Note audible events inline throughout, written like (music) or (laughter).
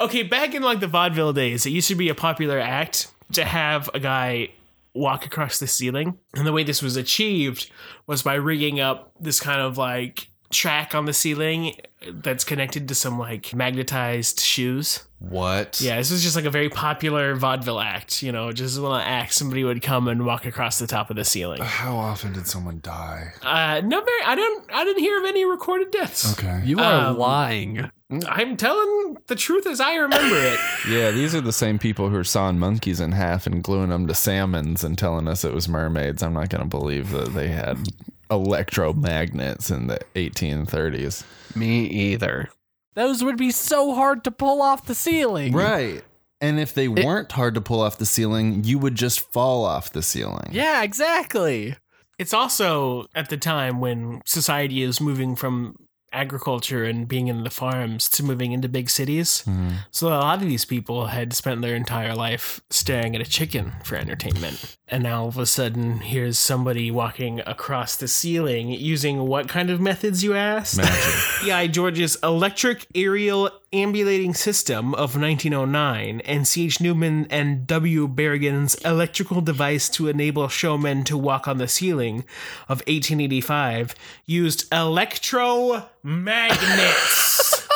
Okay, back in like the vaudeville days, it used to be a popular act to have a guy walk across the ceiling. And the way this was achieved was by rigging up this kind of like track on the ceiling that's connected to some like magnetized shoes. What? Yeah, this was just like a very popular vaudeville act, you know, just as one act somebody would come and walk across the top of the ceiling. How often did someone die? Uh no very I don't I didn't hear of any recorded deaths. Okay. You are Um, lying. I'm telling the truth as I remember it. (laughs) Yeah, these are the same people who are sawing monkeys in half and gluing them to salmons and telling us it was mermaids. I'm not going to believe that they had electromagnets in the 1830s. Me either. Those would be so hard to pull off the ceiling. Right. And if they weren't hard to pull off the ceiling, you would just fall off the ceiling. Yeah, exactly. It's also at the time when society is moving from agriculture and being in the farms to moving into big cities. Mhm. So a lot of these people had spent their entire life staring at a chicken for entertainment. And now all of a sudden, here's somebody walking across the ceiling using what kind of methods, you asked? Magic. (laughs) E.I. George's Electric Aerial Ambulating System of 1909 and C.H. Newman and W. Berrigan's Electrical Device to Enable Showmen to Walk on the Ceiling of 1885 used electromagnets. (laughs)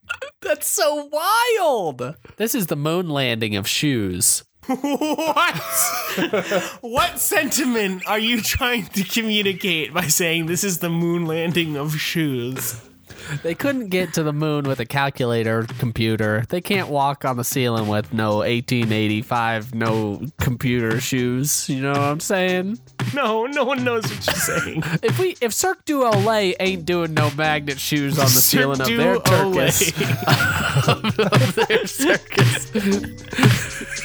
(laughs) That's so wild. This is the moon landing of shoes. what? what sentiment are you trying to communicate by saying this is the moon landing of shoes? They couldn't get to the moon with a calculator computer. They can't walk on the ceiling with no 1885 no computer shoes. You know what I'm saying? No, no one knows what you're saying. (laughs) If we if Cirque du Olay ain't doing no magnet shoes on the ceiling of Cirque their circus, Olay. (laughs) of their circus,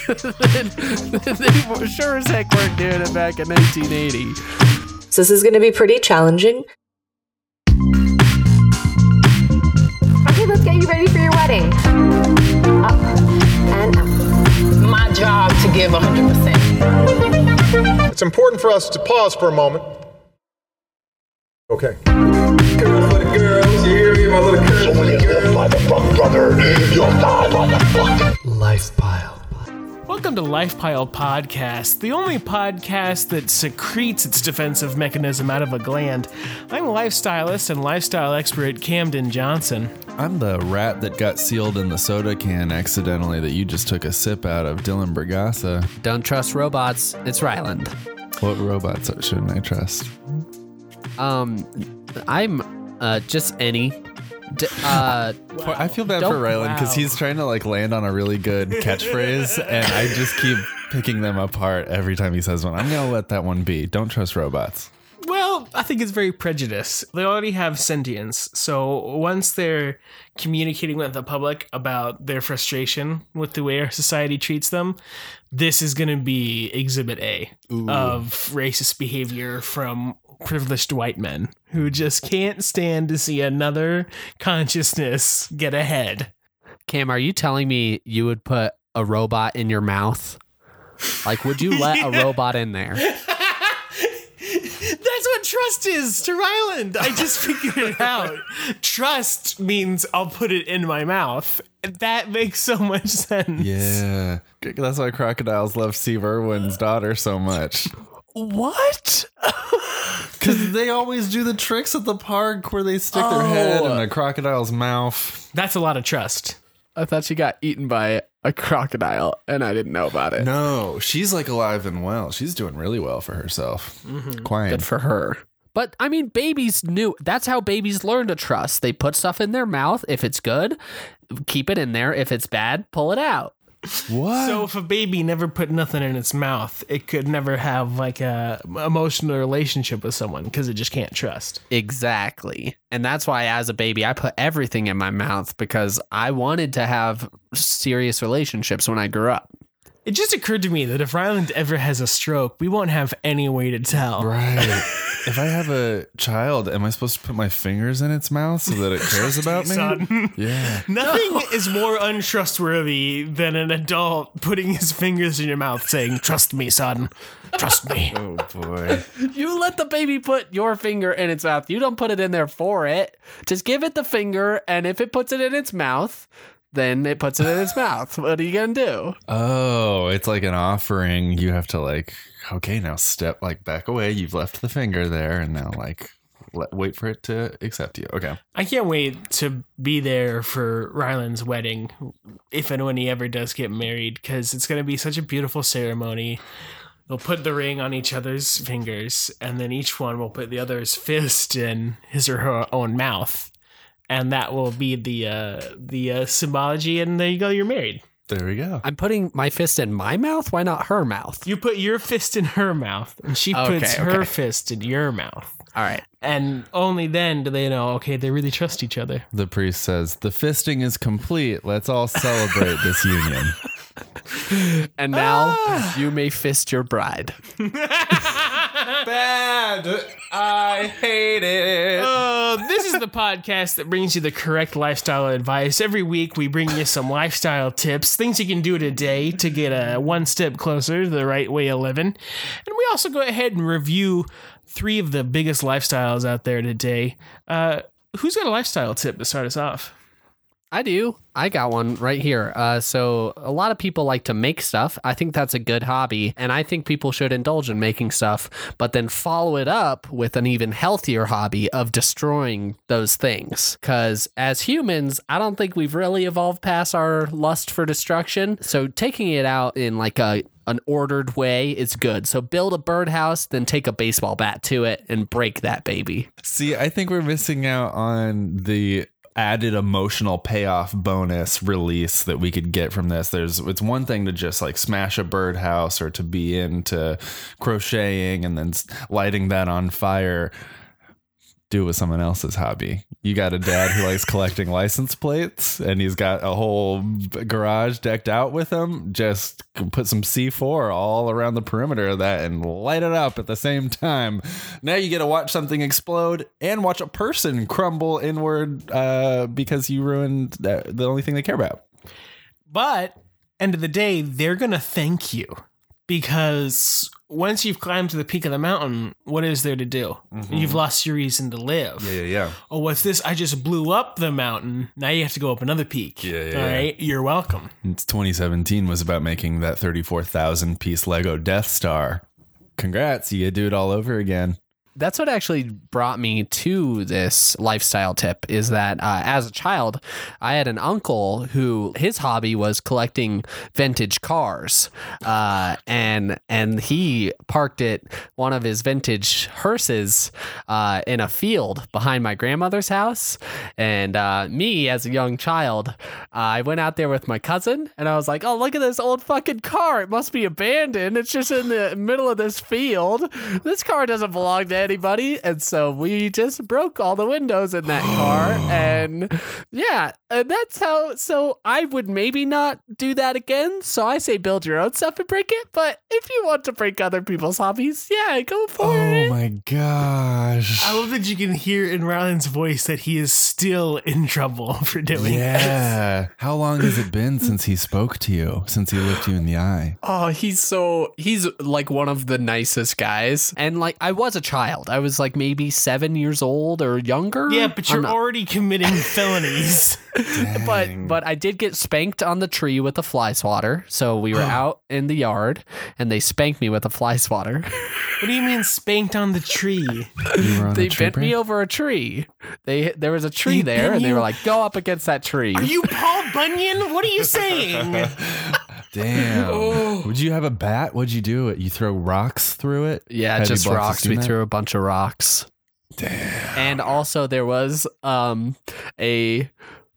then, (laughs) then they sure as heck weren't doing it back in 1980. So this is going to be pretty challenging. Okay, let's get you ready for your wedding. Up and up. My job to give 100%. It's important for us to pause for a moment. Okay. Life pile. Welcome to Lifepile Podcast, the only podcast that secretes its defensive mechanism out of a gland. I'm lifestylist and lifestyle expert Camden Johnson. I'm the rat that got sealed in the soda can accidentally that you just took a sip out of, Dylan Bergasa. Don't trust robots. It's Ryland. What robots shouldn't I trust? Um, I'm uh just any. D- uh, I feel bad Don't- for Rylan because wow. he's trying to like land on a really good catchphrase, and I just keep picking them apart every time he says one. I'm gonna let that one be. Don't trust robots. Well, I think it's very prejudiced. They already have sentience. So once they're communicating with the public about their frustration with the way our society treats them, this is going to be exhibit A of racist behavior from privileged white men who hmm. just can't stand to see another consciousness get ahead. Cam, are you telling me you would put a robot in your mouth? Like, would you let a (laughs) robot in there? (laughs) That's what trust is to Ryland. I just figured it out. (laughs) Trust means I'll put it in my mouth. That makes so much sense. Yeah, that's why crocodiles love Steve Irwin's daughter so much. What? (laughs) Because they always do the tricks at the park where they stick their head in oh. a crocodile's mouth. That's a lot of trust. I thought she got eaten by a crocodile, and I didn't know about it. No, she's like alive and well. She's doing really well for herself. Mm-hmm. Quiet. Good for her. But I mean, babies knew that's how babies learn to trust. They put stuff in their mouth. If it's good, keep it in there. If it's bad, pull it out. What? So if a baby never put nothing in its mouth, it could never have like a emotional relationship with someone because it just can't trust. Exactly. And that's why, as a baby, I put everything in my mouth because I wanted to have serious relationships when I grew up. It just occurred to me that if Ryland ever has a stroke, we won't have any way to tell. Right. (laughs) if I have a child, am I supposed to put my fingers in its mouth so that it (laughs) cares about me? Son. Yeah. (laughs) Nothing is more untrustworthy than an adult putting his fingers in your mouth saying, Trust me, son. Trust me. Oh boy. You let the baby put your finger in its mouth. You don't put it in there for it. Just give it the finger, and if it puts it in its mouth, then it puts it in its mouth. (laughs) What are you gonna do? Oh, it's like an offering. You have to like, okay, now step like back away. You've left the finger there, and now like let, wait for it to accept you. Okay. I can't wait to be there for Ryland's wedding, if and when he ever does get married, because it's going to be such a beautiful ceremony. They'll put the ring on each other's fingers, and then each one will put the other's (laughs) fist in his or her own mouth, and that will be the uh, the uh, symbology. And there you go, you're married. There we go. I'm putting my fist in my mouth. Why not her mouth? You put your fist in her mouth, and she Okay, puts her okay. fist in your mouth. All right. And only then do they know, okay, they really trust each other. The priest says, The fisting is complete. Let's all celebrate this union. (laughs) And now you may fist your bride. (laughs) Bad. I hate it. Uh, this is the podcast that brings you the correct lifestyle advice. Every week, we bring you some lifestyle tips, things you can do today to get a one step closer to the right way of living. And we also go ahead and review three of the biggest lifestyles out there today. Uh, who's got a lifestyle tip to start us off? I do. I got one right here. Uh, so a lot of people like to make stuff. I think that's a good hobby, and I think people should indulge in making stuff, but then follow it up with an even healthier hobby of destroying those things. Because as humans, I don't think we've really evolved past our lust for destruction. So taking it out in like a an ordered way is good. So build a birdhouse, then take a baseball bat to it and break that baby. See, I think we're missing out on the added emotional payoff bonus release that we could get from this. There's it's one thing to just like smash a birdhouse or to be into crocheting and then lighting that on fire. Do with someone else's hobby. You got a dad who likes collecting license plates and he's got a whole garage decked out with them. Just put some C4 all around the perimeter of that and light it up at the same time. Now you get to watch something explode and watch a person crumble inward uh, because you ruined the, the only thing they care about. But end of the day, they're gonna thank you because once you've climbed to the peak of the mountain, what is there to do? Mm-hmm. You've lost your reason to live. Yeah, yeah. Yeah. Oh, what's this? I just blew up the mountain. Now you have to go up another peak. Yeah, yeah, All yeah. you're welcome. It's 2017 was about making that 34,000 piece Lego Death Star. Congrats, you do it all over again. That's what actually brought me to this lifestyle tip is that uh, as a child i had an uncle who his hobby was collecting vintage cars uh, and and he parked it one of his vintage hearses uh, in a field behind my grandmother's house. And uh, me as a young child i went out there with my cousin and i was like oh look at this old fucking car. It must be abandoned. It's just in the middle of this field. This car doesn't belong to anybody and so we just broke all the windows in that car (gasps) and yeah and that's how so i would maybe not do that again so i say build your own stuff and break it but if you want to break other people's hobbies yeah go for Oh it Oh my gosh. I love that you can hear in Ryland's voice that he is still in trouble (laughs) for doing this. Yeah. How long has it been since he spoke to you? Since he looked you in the eye? Oh, he's so he's like one of the nicest guys. And like I was a child. I was like maybe 7 years old or younger. Yeah, but you're already committing (laughs) felonies. (laughs) but but I did get spanked on the tree with a fly swatter. So we were (gasps) out in the yard and they spanked me with a fly swatter. what do you mean spanked on the tree? (laughs) On they tree bent me over a tree. They there was a tree They there bent and they were like go up against that tree. Are you Paul Bunyan? What are you saying? Damn. (laughs) Would you have a bat? What'd you do? It? You throw rocks through it? Yeah, just rocks. We cement? threw a bunch of rocks. Damn. And also there was um a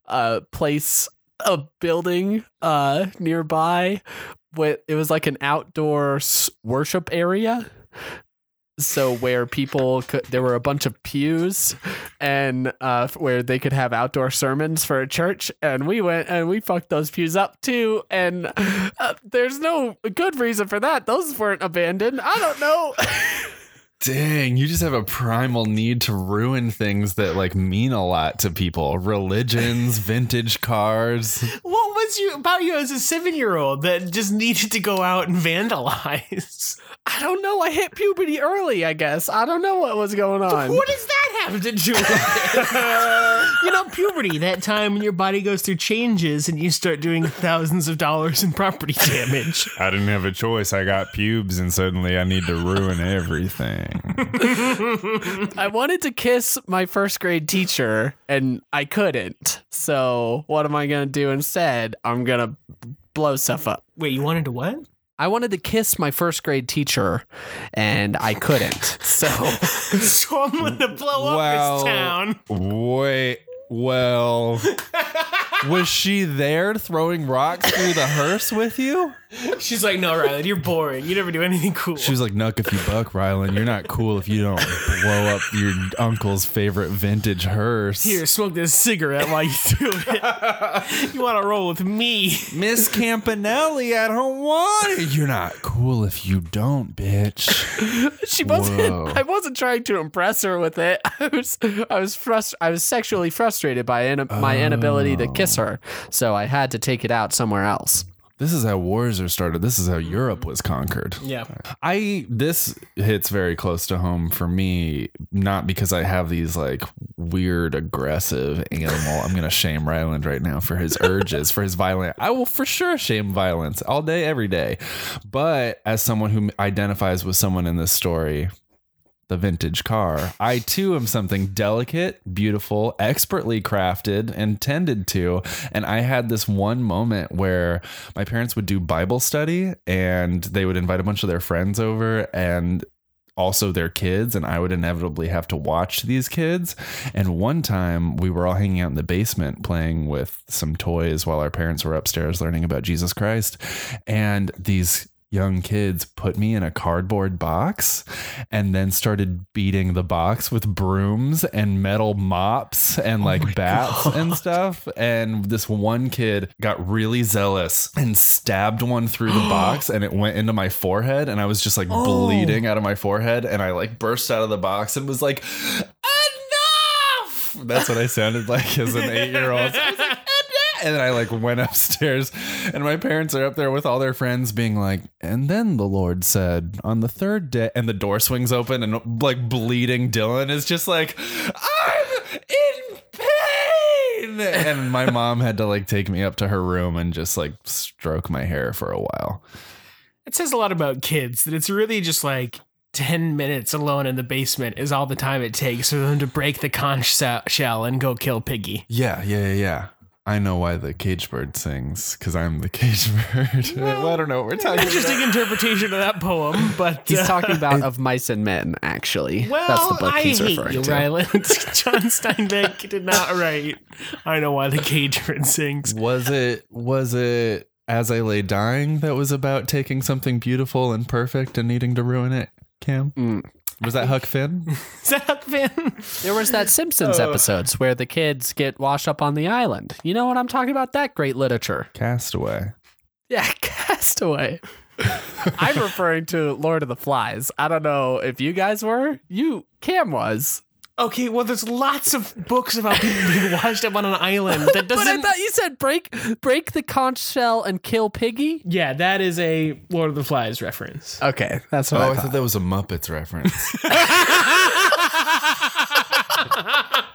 uh place a building uh nearby with it was like an outdoor worship area. So where people could there were a bunch of pews and uh where they could have outdoor sermons for a church and we went and we fucked those pews up too and uh, there's no good reason for that. Those weren't abandoned. I don't know. (laughs) Dang, you just have a primal need to ruin things that like mean a lot to people. Religions, (laughs) vintage cars. What was you about you as a seven year old that just needed to go out and vandalize? I I don't know. I hit puberty early, I guess. I don't know what was going on. What does that have to do with it? (laughs) you know, puberty, that time when your body goes through changes and you start doing thousands of dollars in property damage. (laughs) I didn't have a choice. I got pubes, and suddenly I need to ruin everything. (laughs) I wanted to kiss my first grade teacher and I couldn't. So, what am I going to do instead? I'm going to blow stuff up. Wait, you wanted to what? I wanted to kiss my first grade teacher and I couldn't. So, (laughs) So I'm gonna blow up this town. Wait. Well, was she there throwing rocks through the hearse with you? She's like, no, Rylan, you're boring. You never do anything cool. She was like, "Nuck if you buck, Rylan. You're not cool if you don't blow up your uncle's favorite vintage hearse." Here, smoke this cigarette while you do it. you want to roll with me? Miss Campanelli, I don't want it. You're not cool if you don't, bitch. she wasn't Whoa. I wasn't trying to impress her with it. (laughs) I was I was frust- I was sexually frustrated by in- my inability to kiss oh. her. So, I had to take it out somewhere else. This is how wars are started. This is how Europe was conquered. Yeah. I this hits very close to home for me, not because I have these like weird aggressive animal. I'm gonna shame Ryland right now for his urges, for his violence. I will for sure shame violence all day, every day. But as someone who identifies with someone in this story, the vintage car, I too am something delicate, beautiful, expertly crafted, and tended to. And I had this one moment where my parents would do Bible study and they would invite a bunch of their friends over and also their kids and I would inevitably have to watch these kids. And one time we were all hanging out in the basement playing with some toys while our parents were upstairs learning about Jesus Christ. And these young kids put me in a cardboard box and then started beating the box with brooms and metal mops and oh like bats and stuff. And this one kid got really zealous and stabbed one through the (gasps) box and it went into my forehead. And I was just like oh. bleeding out of my forehead. And I like burst out of the box and was like, enough. That's what I sounded like as an eight year old. (laughs) And then I like went (laughs) upstairs, and my parents are up there with all their friends, being like, and then the Lord said, on the third day, and the door swings open, and like bleeding Dylan is just like, I'm in pain. And my (laughs) mom had to like take me up to her room and just like stroke my hair for a while. It says a lot about kids that it's really just like 10 minutes alone in the basement is all the time it takes for them to break the conch shell and go kill Piggy. Yeah, yeah, yeah, yeah. I know why the cage bird sings because I'm the cage (laughs) bird. (laughs) Well, I don't know what we're talking about Interesting about. interpretation of that poem, but He's uh, talking about (laughs) of mice and men, actually. Well, That's the book I he's hate referring you, to. Ryland. John Steinbeck did not write. I know why the cage bird sings. Was it was it as I lay dying that was about taking something beautiful and perfect and needing to ruin it? Cam, Mm. Was that Huck Finn? (laughs) Is that Huck Finn? There was that Simpsons oh. episodes where the kids get washed up on the island. You know what I'm talking about? That great literature. Castaway. Yeah, (laughs) Castaway. I'm referring to Lord of the Flies. I don't know if you guys were. You, Cam was. Okay, well, there's lots of books about people being (laughs) washed up on an island. That doesn't. But I thought you said break break the conch shell and kill Piggy. yeah, that is a Lord of the Flies reference. Okay, that's what Oh, I I thought. thought that was a Muppets reference. (laughs) (laughs)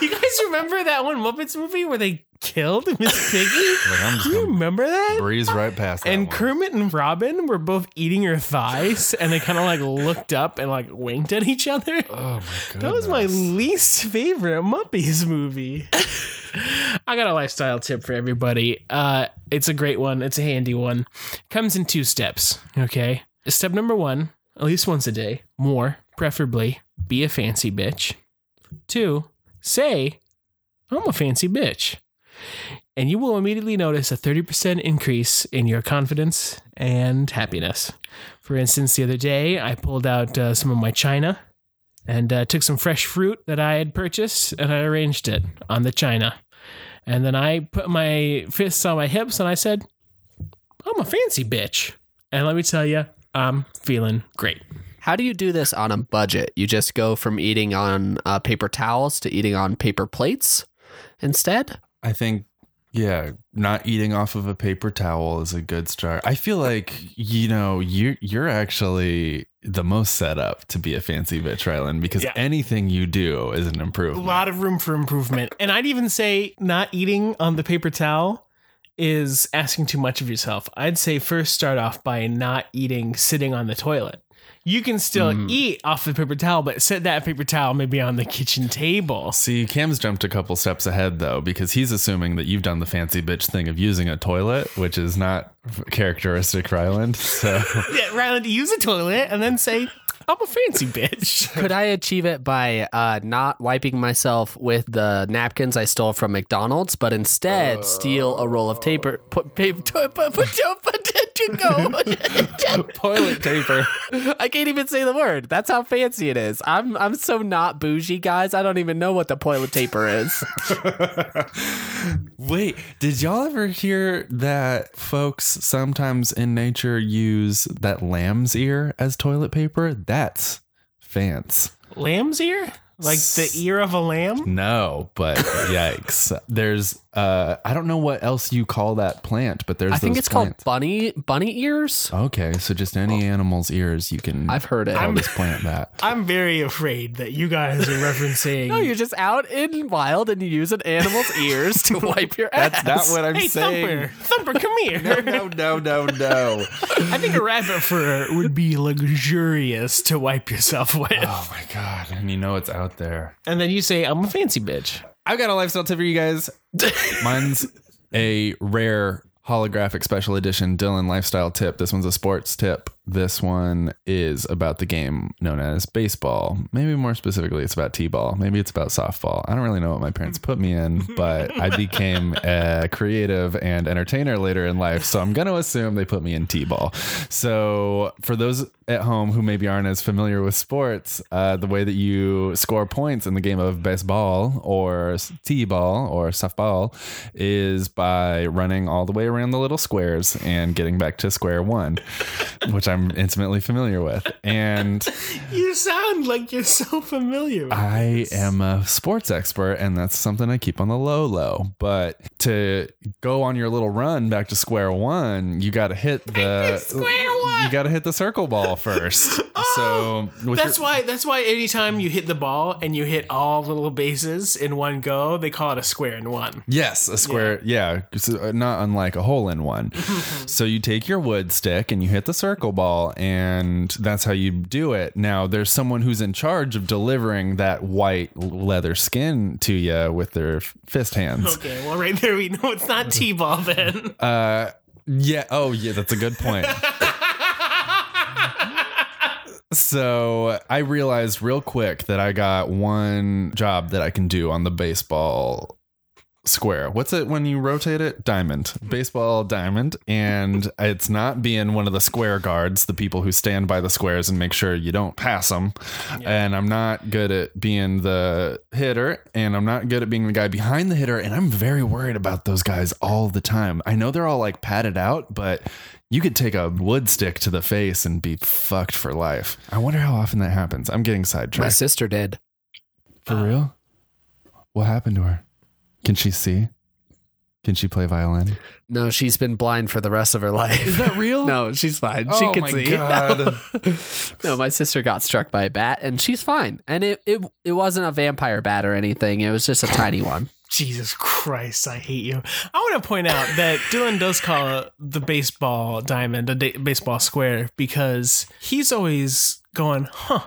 You guys remember that one Muppets movie where they killed Miss Piggy? (laughs) Like, Do you remember that? breeze right past that And one. Kermit and Robin were both eating her thighs, and they kind of like looked up and like winked at each other. Oh my god. (laughs) That was my least favorite Muppies movie. (laughs) I got a lifestyle tip for everybody. Uh, it's a great one. It's a handy one. Comes in two steps. Okay. Step number one: at least once a day, more preferably, be a fancy bitch. Two, say, "I'm a fancy bitch," and you will immediately notice a thirty percent increase in your confidence and happiness. For instance, the other day I pulled out uh, some of my china and uh, took some fresh fruit that I had purchased and I arranged it on the china. And then I put my fists on my hips and I said, I'm a fancy bitch. And let me tell you, I'm feeling great. How do you do this on a budget? You just go from eating on uh, paper towels to eating on paper plates instead? I think Yeah, not eating off of a paper towel is a good start. I feel like you know you you're actually the most set up to be a fancy bitch, Rylan, because Yeah. anything you do is an improvement. A lot of room for improvement. And I'd even say not eating on the paper towel is asking too much of yourself. I'd say first start off by not eating sitting on the toilet. You can still Mm. eat off the paper towel, but set that paper towel maybe on the kitchen table. See, Cam's jumped a couple steps ahead though, because he's assuming that you've done the fancy bitch thing of using a toilet, which is not characteristic Ryland. So (laughs) Yeah, rather than use a toilet and then say, I'm a fancy bitch. (laughs) Could I achieve it by uh, not wiping myself with the napkins I stole from McDonald's, but instead steal a roll of paper? Put paper. (laughs) Put, put, put, put, to go. (laughs) toilet paper. I can't even say the word. That's how fancy it is. I'm I'm so not bougie, guys. I don't even know what the toilet paper is. (laughs) Wait, did y'all ever hear that folks sometimes in nature use that lamb's ear as toilet paper? That's fans. Lamb's ear? Like the ear of a lamb? No, but yikes. There's uh I don't know what else you call that plant, but there's I think those it's plants. called bunny bunny ears. Okay, so just any animal's ears you can I've heard it. call this plant that. (laughs) I'm very afraid that you guys are referencing. (laughs) No, you're just out in wild and you use an animal's ears to (laughs) wipe your ass. That's not what I'm hey, saying. Thumper, Thumper, come here. No, no, no, no. I think a rabbit fur would be luxurious to wipe yourself with. Oh my god, and you know it's out there. And then you say, I'm a fancy bitch. I've got a lifestyle tip for you guys. (laughs) Mine's a rare holographic special edition Dylan lifestyle tip. This one's a sports tip. This one is about the game known as baseball. Maybe more specifically, it's about t-ball. Maybe it's about softball. I don't really know what my parents put me in, but I (laughs) became a creative and entertainer later in life. So I'm going to assume they put me in t-ball. So for those at home who maybe aren't as familiar with sports, uh, the way that you score points in the game of baseball or t-ball or softball is by running all the way around the little squares and getting back to square one, which I'm intimately familiar with. And (laughs) You sound like you're so familiar with I am a sports expert, and that's something I keep on the low low. But to go on your little run back to square one, you got to hit the square one. You got to hit the circle ball first. (laughs) so That's your- why. That's why. Anytime you hit the ball and you hit all little bases in one go, they call it a square in one. Yes, a square. Yeah, so, uh, not unlike a hole in one. (laughs) so you take your wood stick and you hit the circle ball, and that's how you do it. Now there's someone who's in charge of delivering that white leather skin to you with their fist hands. Okay, well, right there we know it's not t-ball then. (laughs) Uh, yeah. Oh, yeah. That's a good point. (laughs) so I realized real quick that I got one job that I can do on the baseball square. What's it when you rotate it? Diamond. Baseball diamond. And it's not being one of the square guards, the people who stand by the squares and make sure you don't pass them. And I'm not good at being the hitter. And I'm not good at being the guy behind the hitter. And I'm very worried about those guys all the time. I know they're all like padded out, but you could take a wood stick to the face and be fucked for life. I wonder how often that happens. I'm getting sidetracked. My sister did. For real? What happened to her? Can she see? Can she play violin? No, she's been blind for the rest of her life. Is that real? (laughs) no, she's fine. she Oh can my see. (laughs) God. no, my sister got struck by a bat and she's fine. And it, it it wasn't a vampire bat or anything. It was just a tiny one. (laughs) Jesus Christ, I hate you. I want to point out that Dylan does call the baseball diamond, a da- baseball square, because he's always going, huh.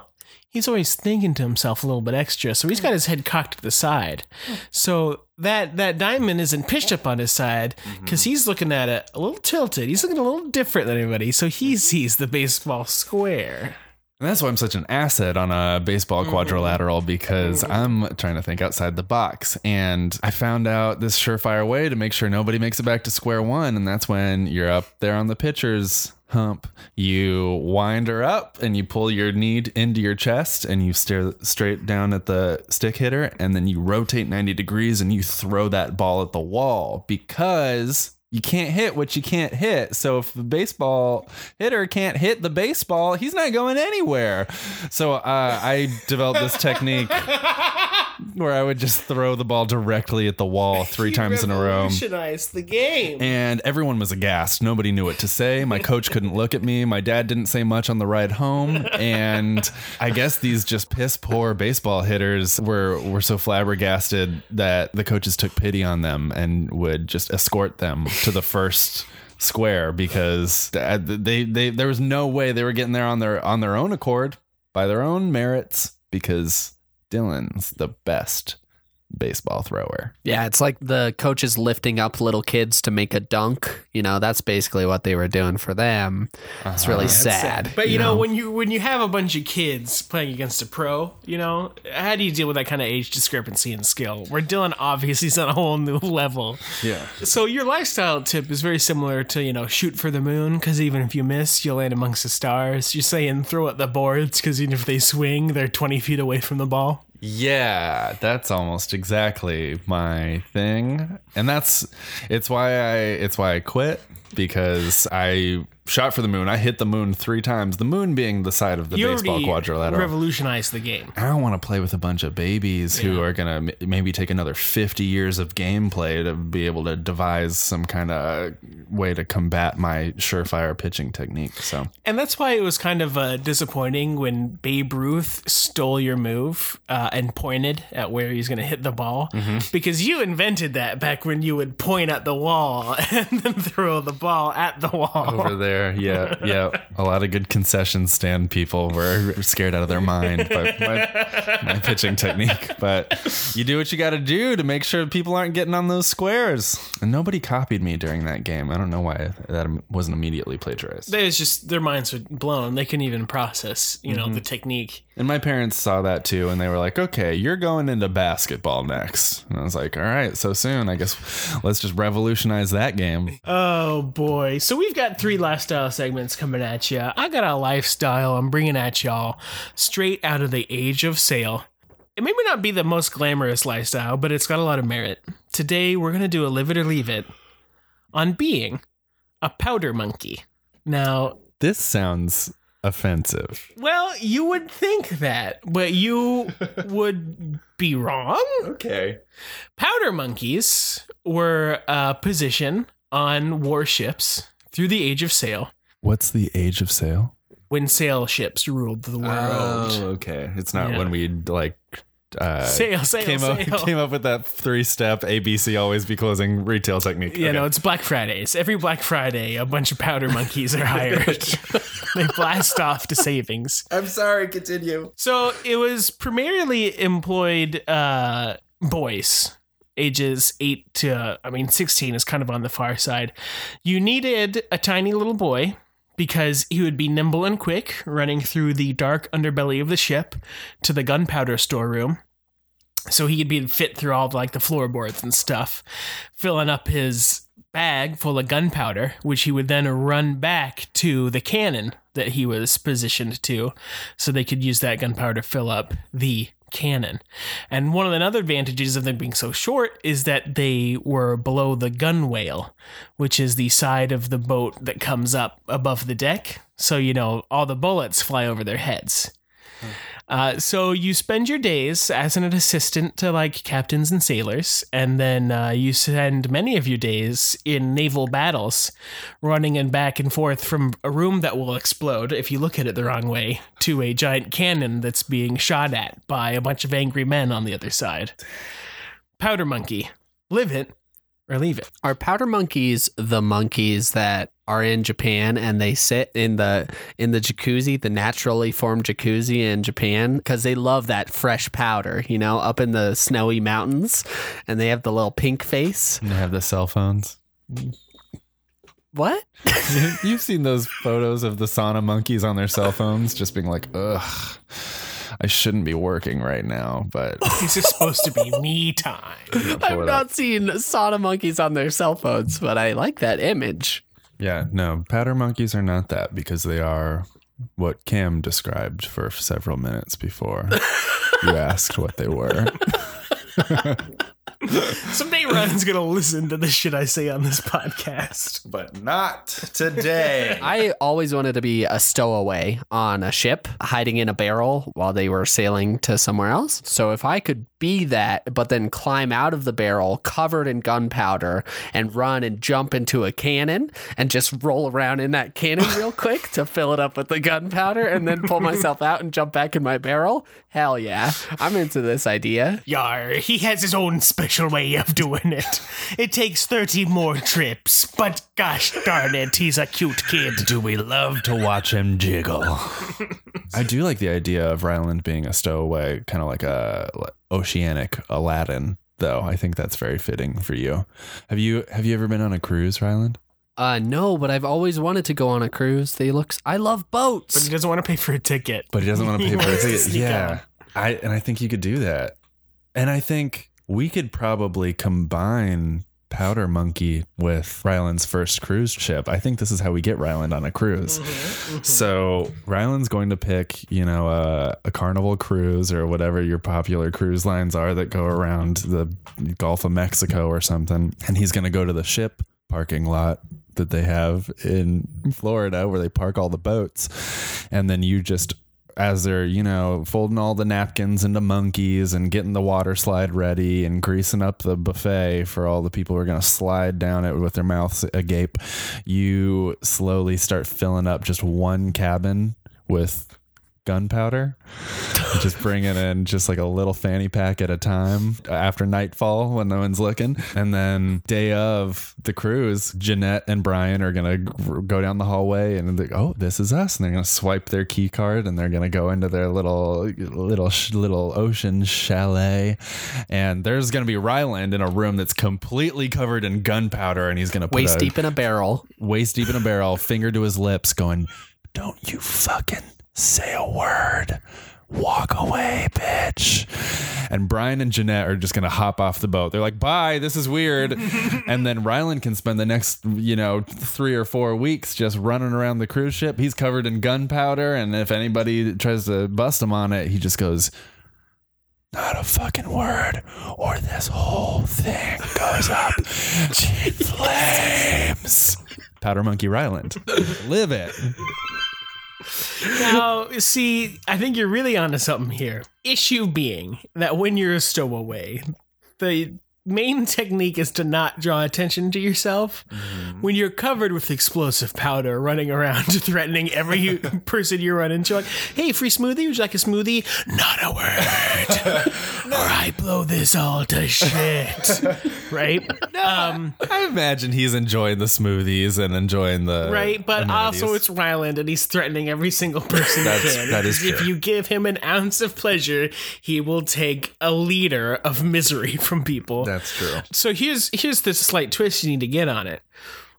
He's always thinking to himself a little bit extra, so he's got his head cocked to the side. So that that diamond isn't pitched up on his side mm-hmm. because he's looking at it a little tilted. He's looking a little different than everybody, so he sees mm-hmm. the baseball square. And that's why I'm such an asset on a baseball mm-hmm. quadrilateral because mm-hmm. I'm trying to think outside the box. And I found out this surefire way to make sure nobody makes it back to square one. And that's when you're up there on the pitcher's hump. You wind her up and you pull your knee into your chest and you stare straight down at the stick hitter. And then you rotate 90 degrees and you throw that ball at the wall because you can't hit what you can't hit. So if the baseball hitter can't hit the baseball, he's not going anywhere. So uh, I developed this technique (laughs) where I would just throw the ball directly at the wall (laughs) three times in a row. Revolutionized the game. And everyone was aghast. Nobody knew what to say. My coach couldn't look at me. My dad didn't say much on the ride home. And I guess these just piss poor baseball hitters were, were so flabbergasted that the coaches took pity on them and would just escort them to the first square because uh, they, they there was no way they were getting there on their on their own accord by their own merits because Dylan's the best baseball thrower. Yeah, it's like the coaches lifting up little kids to make a dunk. You know, that's basically what they were doing for them. It's really uh-huh. sad. But you know, when you when you have a bunch of kids playing against a pro, you know, how do you deal with that kind of age discrepancy in skill? Where Dylan obviously is (laughs) on a whole new level. Yeah. So your lifestyle tip is very similar to you know shoot for the moon because even if you miss, you'll land amongst the stars. You're saying throw at the boards because even if they swing, they're 20 feet away from the ball. Yeah, that's almost exactly my thing. And that's it's why I it's why I quit because I shot for the moon. I hit the moon 3 times. The moon being the side of the You baseball quadrilateral. revolutionized the game. I don't want to play with a bunch of babies who are going to maybe take another 50 years of gameplay to be able to devise some kind of way to combat my surefire pitching technique. So, And that's why it was kind of uh, disappointing when Babe Ruth stole your move uh, and pointed at where he's going to hit the ball because you invented that back when you would point at the wall (laughs) and then throw the ball at the wall. over there, yeah, yeah, a lot of good concession stand people were scared out of their mind by my, my pitching technique. But you do what you got to do to make sure people aren't getting on those squares. And nobody copied me during that game. I don't know why that wasn't immediately plagiarized. It's just their minds were blown. They couldn't even process, you know, mm-hmm. the technique. And my parents saw that too, and they were like, "Okay, you're going into basketball next." And I was like, "All right, so soon. I guess let's just revolutionize that game." Oh boy. So we've got three lifestyle segments coming at you. I got a lifestyle I'm bringing at y'all straight out of the age of sail. It may not be the most glamorous lifestyle, but it's got a lot of merit. Today we're going to do a live it or leave it on being a powder monkey. Now, This sounds offensive. well, you would think that, but you (laughs) would be wrong. Okay. Powder monkeys were a position on warships through the age of sail What's the age of sail? when sail ships ruled the world. Oh, okay. It's not Yeah. when we'd like uh, Sail, sail, came sail. up (laughs) came up with that three step ABC always be closing retail technique. You Okay. know, it's Black Fridays. Every Black Friday, a bunch of powder monkeys are hired. (laughs) (laughs) they blast off to savings. I'm sorry. Continue. So it was primarily employed uh, boys, ages 8 to, I mean, 16 is kind of on the far side. You needed a tiny little boy because he would be nimble and quick, running through the dark underbelly of the ship to the gunpowder storeroom. So he could be fit through all like the floorboards and stuff, filling up his bag full of gunpowder, which he would then run back to the cannon that he was positioned to, so they could use that gunpowder to fill up the cannon. And one of the other advantages of them being so short is that they were below the gunwale, which is the side of the boat that comes up above the deck. So, you know, all the bullets fly over their heads. Uh, so you spend your days as an assistant to like captains and sailors, and then uh, you spend many of your days in naval battles, running and back and forth from a room that will explode if you look at it the wrong way to a giant cannon that's being shot at by a bunch of angry men on the other side. Powder monkey, live it or leave it. Are powder monkeys the monkeys that are in Japan and they sit in the in the jacuzzi, the naturally formed jacuzzi in Japan because they love that fresh powder, you know, up in the snowy mountains and they have the little pink face. They have the cell phones. What? (laughs) You've seen those photos of the sauna monkeys on their cell phones, just being like, "Ugh, I shouldn't be working right now." But (laughs) This is supposed to be me time. I've not seen sauna monkeys on their cell phones, but I like that image. Yeah, no, powder monkeys are not that because they are what Cam described for several minutes before (laughs) you asked what they were. (laughs) (laughs) Someday Ryan's gonna listen to the shit I say on this podcast. but not today. (laughs) I always wanted to be a stowaway on a ship, hiding in a barrel while they were sailing to somewhere else. So if I could be that, but then climb out of the barrel covered in gunpowder and run and jump into a cannon and just roll around in that cannon (laughs) real quick to fill it up with the gunpowder and then pull myself out and jump back in my barrel, hell yeah. I'm into this idea. Yar, he has his own special way of doing it. It takes 30 more trips, but gosh darn it, he's a cute kid. Do we love to watch him jiggle? (laughs) I do like the idea of Ryland being a stowaway, kind of like a like oceanic Aladdin. Though I think that's very fitting for you. Have you have you ever been on a cruise, Ryland? Uh, no, but I've always wanted to go on a cruise. They look, I love boats, But he doesn't want to pay for a ticket. But he doesn't want to (laughs) pay for a ticket. it. sneak Yeah, I and I think you could do that. And I think we could probably combine Powder Monkey with Ryland's first cruise ship. I think this is how we get Ryland on a cruise. Mm-hmm, mm-hmm. So Ryland's going to pick, you know, a, a Carnival cruise or whatever your popular cruise lines are that go around the Gulf of Mexico or something, and he's going to go to the ship parking lot that they have in Florida where they park all the boats, and then you just as they're you know folding all the napkins into monkeys and getting the water slide ready and greasing up the buffet for all the people who are going to slide down it with their mouths agape you slowly start filling up just one cabin with gunpowder. Just bring it in just like a little fanny pack at a time after nightfall when no one's looking. And then day of the cruise jeanette and brian are gonna go down the hallway and they oh this is us. And they're gonna swipe their key card and they're gonna go into their little little little ocean chalet. And there's gonna be ryland in a room that's completely covered in gunpowder and he's gonna put Waist a, deep in a barrel. waist deep in a barrel, finger to his lips, going, Don't you fucking say a word. Walk away, bitch. And Brian and Jeanette are just going to hop off the boat. They're like, bye, this is weird. (laughs) and then Ryland can spend the next, you know, three or four weeks just running around the cruise ship. He's covered in gunpowder. And if anybody tries to bust him on it, he just goes, not a fucking word, or this whole thing goes up (laughs) in flames. Powder Monkey Ryland. (laughs) Live it. Now, see, I think you're really onto something here. Issue being that when you're a stowaway, the main technique is to not draw attention to yourself. When you're covered with explosive powder running around (laughs) threatening every (laughs) person you run into, like, hey, free smoothie, would you like a smoothie? Not a word. (laughs) or I blow this all to shit. right? Um, I imagine he's enjoying the smoothies and enjoying the right, but amenities. also it's Ryland and he's threatening every single person That's- can. that is if true. you give him an ounce of pleasure, he will take a liter of misery from people. That's true. So here's here's the slight twist you need to get on it.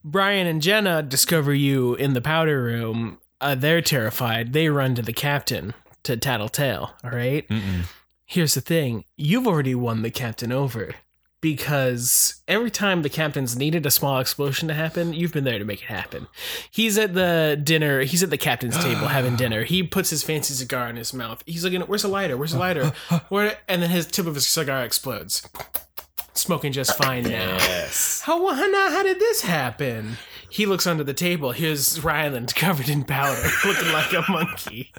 Brian and Jenna discover you in the powder room. Uh, they're terrified. They run to the captain to tattletale. All right? Here's the thing: you've already won the captain over because every time the captain's needed a small explosion to happen, you've been there to make it happen. He's at the dinner. He's at the captain's table having dinner. He puts his fancy cigar in his mouth. He's looking. Where's the lighter? Where's the lighter? (laughs) Where? And then his tip of his cigar explodes smoking just fine now. How how, how did this happen? He looks under the table. Here's Ryland (laughs) covered in powder, (laughs) looking like a monkey.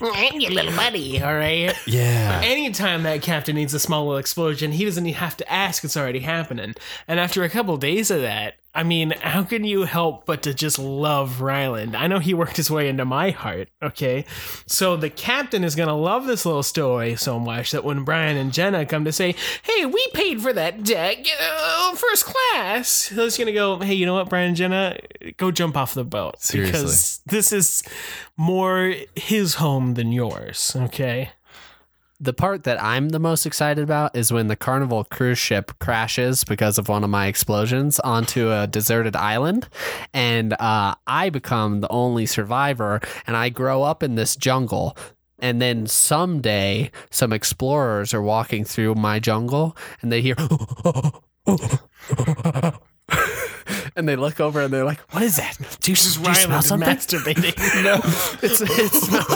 Your little buddy, all right. Yeah. Anytime that captain needs a small little explosion, he doesn't even have to ask; it's already happening. And after a couple days of that, I mean, how can you help but to just love Ryland? I know he worked his way into my heart. Okay, so the captain is gonna love this little story so much that when Brian and Jenna come to say, "Hey, we paid for that deck, uh, first class," he's gonna go, "Hey, you know what, Brian and Jenna, go jump off the boat Seriously. because this is more his home than yours." Okay. The part that I'm the most excited about is when the Carnival cruise ship crashes because of one of my explosions onto a deserted island. And uh, I become the only survivor, and I grow up in this jungle. And then someday, some explorers are walking through my jungle and they hear. (gasps) (gasps) (gasps) And they look over and they're like, "What is that? Do you, do you smell something?" masturbating. (laughs) It's, it's (laughs) not.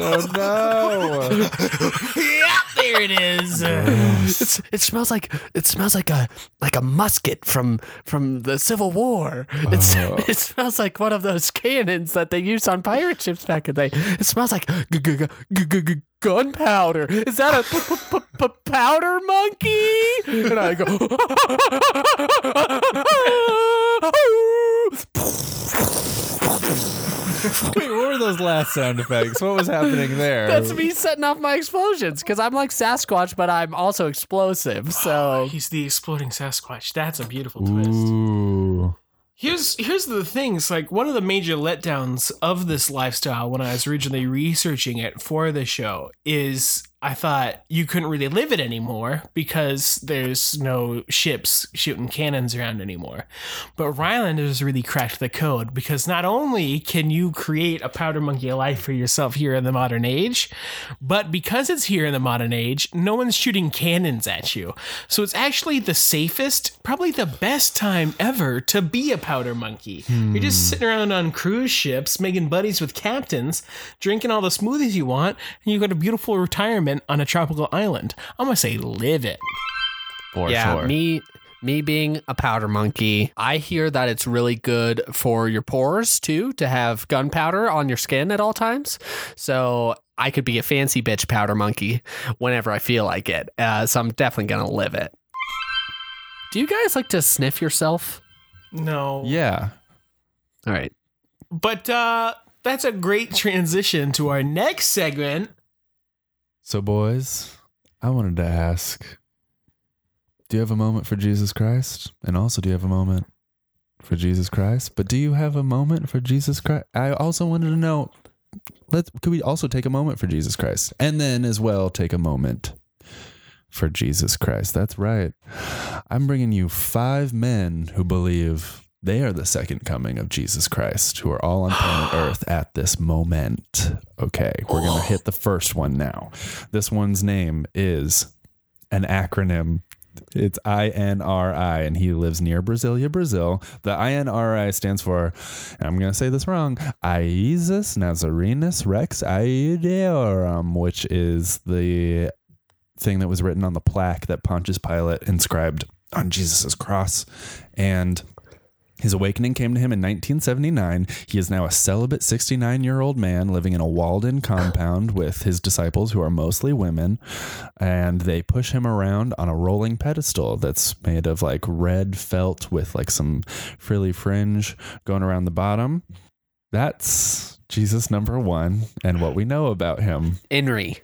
Oh no. (laughs) yeah, there it is. (laughs) It's, it smells like it smells like a like a musket from from the Civil War. It's, oh. (laughs) it smells like one of those cannons that they used on pirate ships back in the day. It smells like g- g- g- gunpowder. Is that a p- p- p- p- powder monkey? And I go. (laughs) (laughs) Wait, what were those last sound effects? What was happening there? That's me setting off my explosions because I'm like Sasquatch, but I'm also explosive. (sighs) So He's the exploding Sasquatch. That's a beautiful twist. Ooh. Here's here's the thing. It's like one of the major letdowns of this lifestyle when I was originally researching it for the show is I thought you couldn't really live it anymore because there's no ships shooting cannons around anymore. But Ryland has really cracked the code because not only can you create a powder monkey life for yourself here in the modern age, but because it's here in the modern age, no one's shooting cannons at you. So it's actually the safest, probably the best time ever to be a powder monkey. You're just sitting around on cruise ships, making buddies with captains, drinking all the smoothies you want, and you've got a beautiful retirement on a tropical island. I'm gonna say live it. For yeah, sure. me me being a powder monkey, I hear that it's really good for your pores too to have gunpowder on your skin at all times. So I could be a fancy bitch powder monkey whenever I feel like it. Uh, so I'm definitely gonna live it. Do you guys like to sniff yourself? No. Yeah. All right. But uh that's a great transition to our next segment. So, boys, I wanted to ask do you have a moment for Jesus Christ? And also, do you have a moment for Jesus Christ? But do you have a moment for Jesus Christ? I also wanted to know let's could we also take a moment for Jesus Christ? And then as well take a moment for Jesus Christ. That's right. I'm bringing you five men who believe they are the second coming of Jesus Christ, who are all on planet (gasps) Earth at this moment. Okay, we're going to oh. hit the first one now. This one's name is an acronym. It's INRI, and he lives near Brasilia, Brazil. The INRI stands for, and I'm going to say this wrong, Iesus Nazarenus Rex Aedeorum, which is the thing that was written on the plaque that Pontius Pilate inscribed on Jesus' cross. And his awakening came to him in 1979. He is now a celibate 69 year old man living in a walled in compound (gasps) with his disciples, who are mostly women. And they push him around on a rolling pedestal that's made of like red felt with like some frilly fringe going around the bottom. That's Jesus number one and what we know about him. Inri.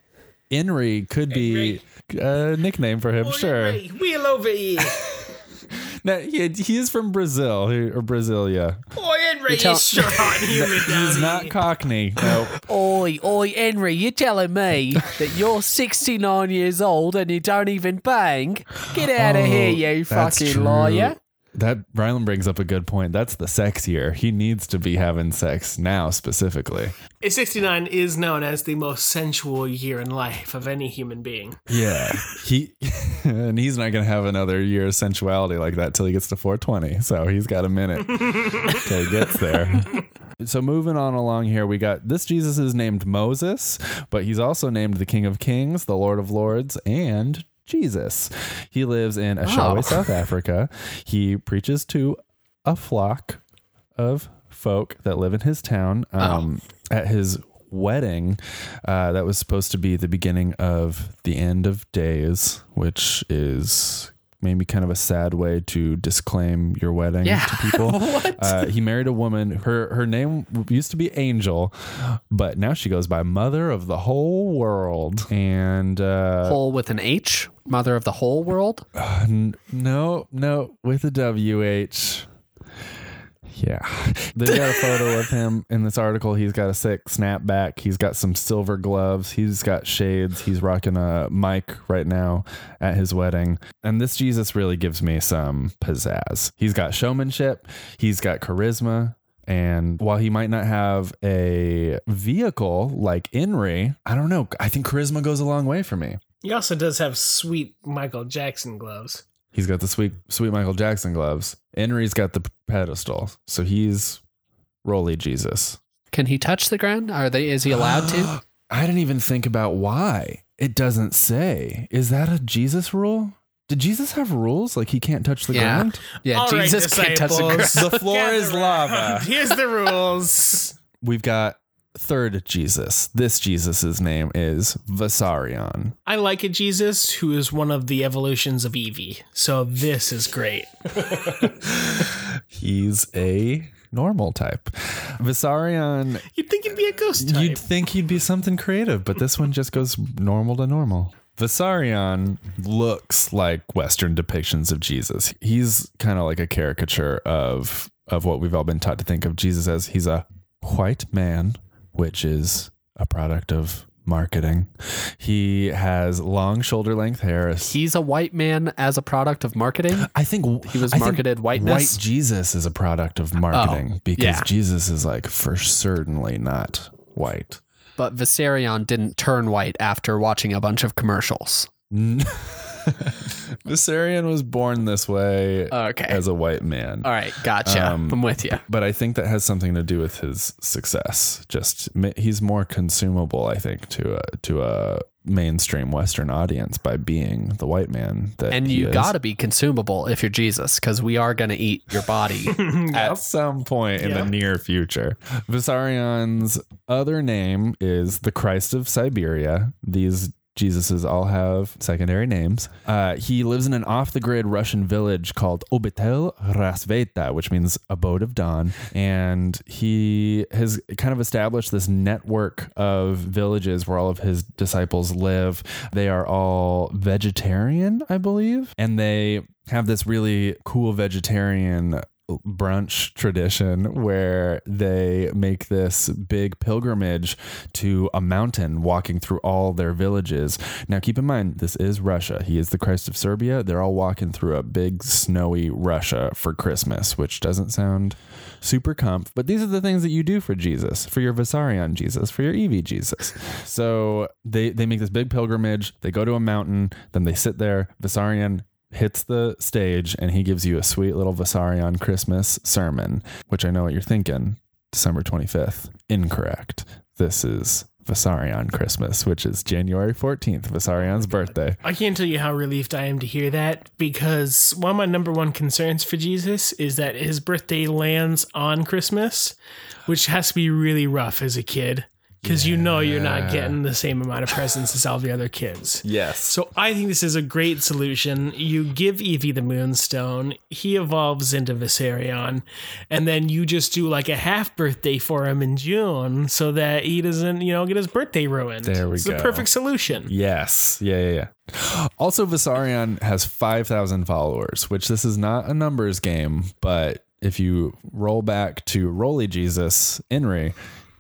Inri could be a nickname for him, sure. Wheel over here. (laughs) (laughs) No, he, he is from Brazil or Brasilia. Boy, Henry tell- is sure hot human He's not Cockney. Nope. (laughs) Oi, oi, Henry, you're telling me (laughs) that you're 69 years old and you don't even bang? Get out of here, oh, you Oh, That's fucking true. liar. That Ryland brings up a good point. That's the sex year. He needs to be having sex now, specifically. 69 is known as the most sensual year in life of any human being. Yeah, he (laughs) and he's not gonna have another year of sensuality like that till he gets to 420. So he's got a minute (laughs) till he gets there. So moving on along here, we got this Jesus is named Moses, but he's also named the King of Kings, the Lord of Lords, and Jesus. He lives in Ashawe, Oh. South Africa. He preaches to a flock of folk that live in his town. Um, At his wedding, uh, that was supposed to be the beginning of the end of days, which is maybe kind of a sad way to disclaim your wedding Yeah. to (laughs) people. Uh, he married a woman. Her her name used to be Angel, but now she goes by Mother of the Whole World. And uh, Whole with an H, mother of the whole world. N- no, no, with a WH. Yeah. (laughs) They got a photo of him in this article. He's got a sick snapback. He's got some silver gloves. He's got shades. He's rocking a mic right now at his wedding. And this Jesus really gives me some pizzazz. He's got showmanship, he's got charisma. And while he might not have a vehicle like Inri, I don't know. I think charisma goes a long way for me. He also does have sweet Michael Jackson gloves. He's got the sweet, sweet Michael Jackson gloves. Henry's got the pedestal, so he's Rolly Jesus. Can he touch the ground? Are they? Is he allowed to? (gasps) I didn't even think about why. It doesn't say. Is that a Jesus rule? Did Jesus have rules? Like he can't touch the Yeah. ground? Yeah, All right, Jesus can't touch the ground. The floor gather is around. lava. Here's the rules. We've got third Jesus. This Jesus's name is Vissarion. I like a Jesus who is one of the evolutions of Eevee. So this is great. (laughs) He's a normal type. Vissarion, You'd think he'd be a ghost type. you'd think he'd be something creative, but this one just goes normal to normal. Vissarion looks like Western depictions of Jesus. He's kind of like a caricature of of what we've all been taught to think of Jesus as. He's a white man, which is a product of marketing. He has long shoulder length hair. He's a white man as a product of marketing. I think He was I marketed whiteness? White Jesus is a product of marketing Oh, because yeah. Jesus is like for certainly not white. But Vissarion didn't turn white after watching a bunch of commercials. (laughs) Vissarion was born this way Okay. as a white man. All right, gotcha. Um, I'm with you. But I think that has something to do with his success. Just he's more consumable, I think, to a to a mainstream Western audience by being the white man that And you got to be consumable if you're Jesus, because we are going to eat your body. (laughs) at some point in Yep. the near future. Vissarion's other name is the Christ of Siberia. These Jesuses all have secondary names. Uh, he lives in an off the grid Russian village called Obitel Rassveta, which means abode of dawn. And he has kind of established this network of villages where all of his disciples live. They are all vegetarian, I believe. And they have this really cool vegetarian brunch tradition where they make this big pilgrimage to a mountain walking through all their villages. Now keep in mind this is Russia. He is the Christ of Serbia. They're all walking through a big snowy Russia for Christmas, which doesn't sound super comf, but these are the things that you do for Jesus, for your Vissarion Jesus, for your Eevee Jesus. So they they make this big pilgrimage, they go to a mountain, then they sit there, Vissarion hits the stage and he gives you a sweet little Vissarion Christmas sermon, which I know what you're thinking. December 25th. Incorrect. This is Vissarion Christmas, which is January 14th, Vissarion's birthday. I can't tell you how relieved I am to hear that because one of my number one concerns for Jesus is that his birthday lands on Christmas, which has to be really rough as a kid because you know you're not getting the same amount of presents as all the other kids. (laughs) Yes. So I think this is a great solution. You give Eevee the Moonstone, he evolves into Vissarion, and then you just do like a half birthday for him in June so that he doesn't, you know, get his birthday ruined. There we it's go. the perfect solution. Yes. Yeah, yeah, yeah. Also, Vissarion has 5,000 followers, which this is not a numbers game, but if you roll back to Roly Jesus, Inri,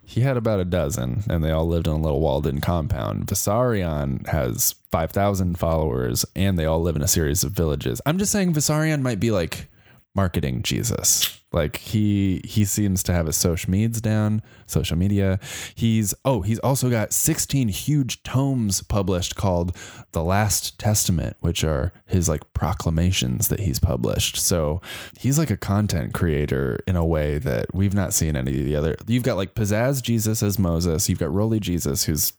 he had about a dozen and they all lived in a little walled in compound. Vissarion has 5,000 followers and they all live in a series of villages. I'm just saying Vissarion might be like marketing Jesus. Like he he seems to have his social medias down, social media. He's oh, he's also got 16 huge tomes published called The Last Testament, which are his like proclamations that he's published. So he's like a content creator in a way that we've not seen any of the other. You've got like Pizzazz Jesus as Moses. You've got Roly Jesus, who's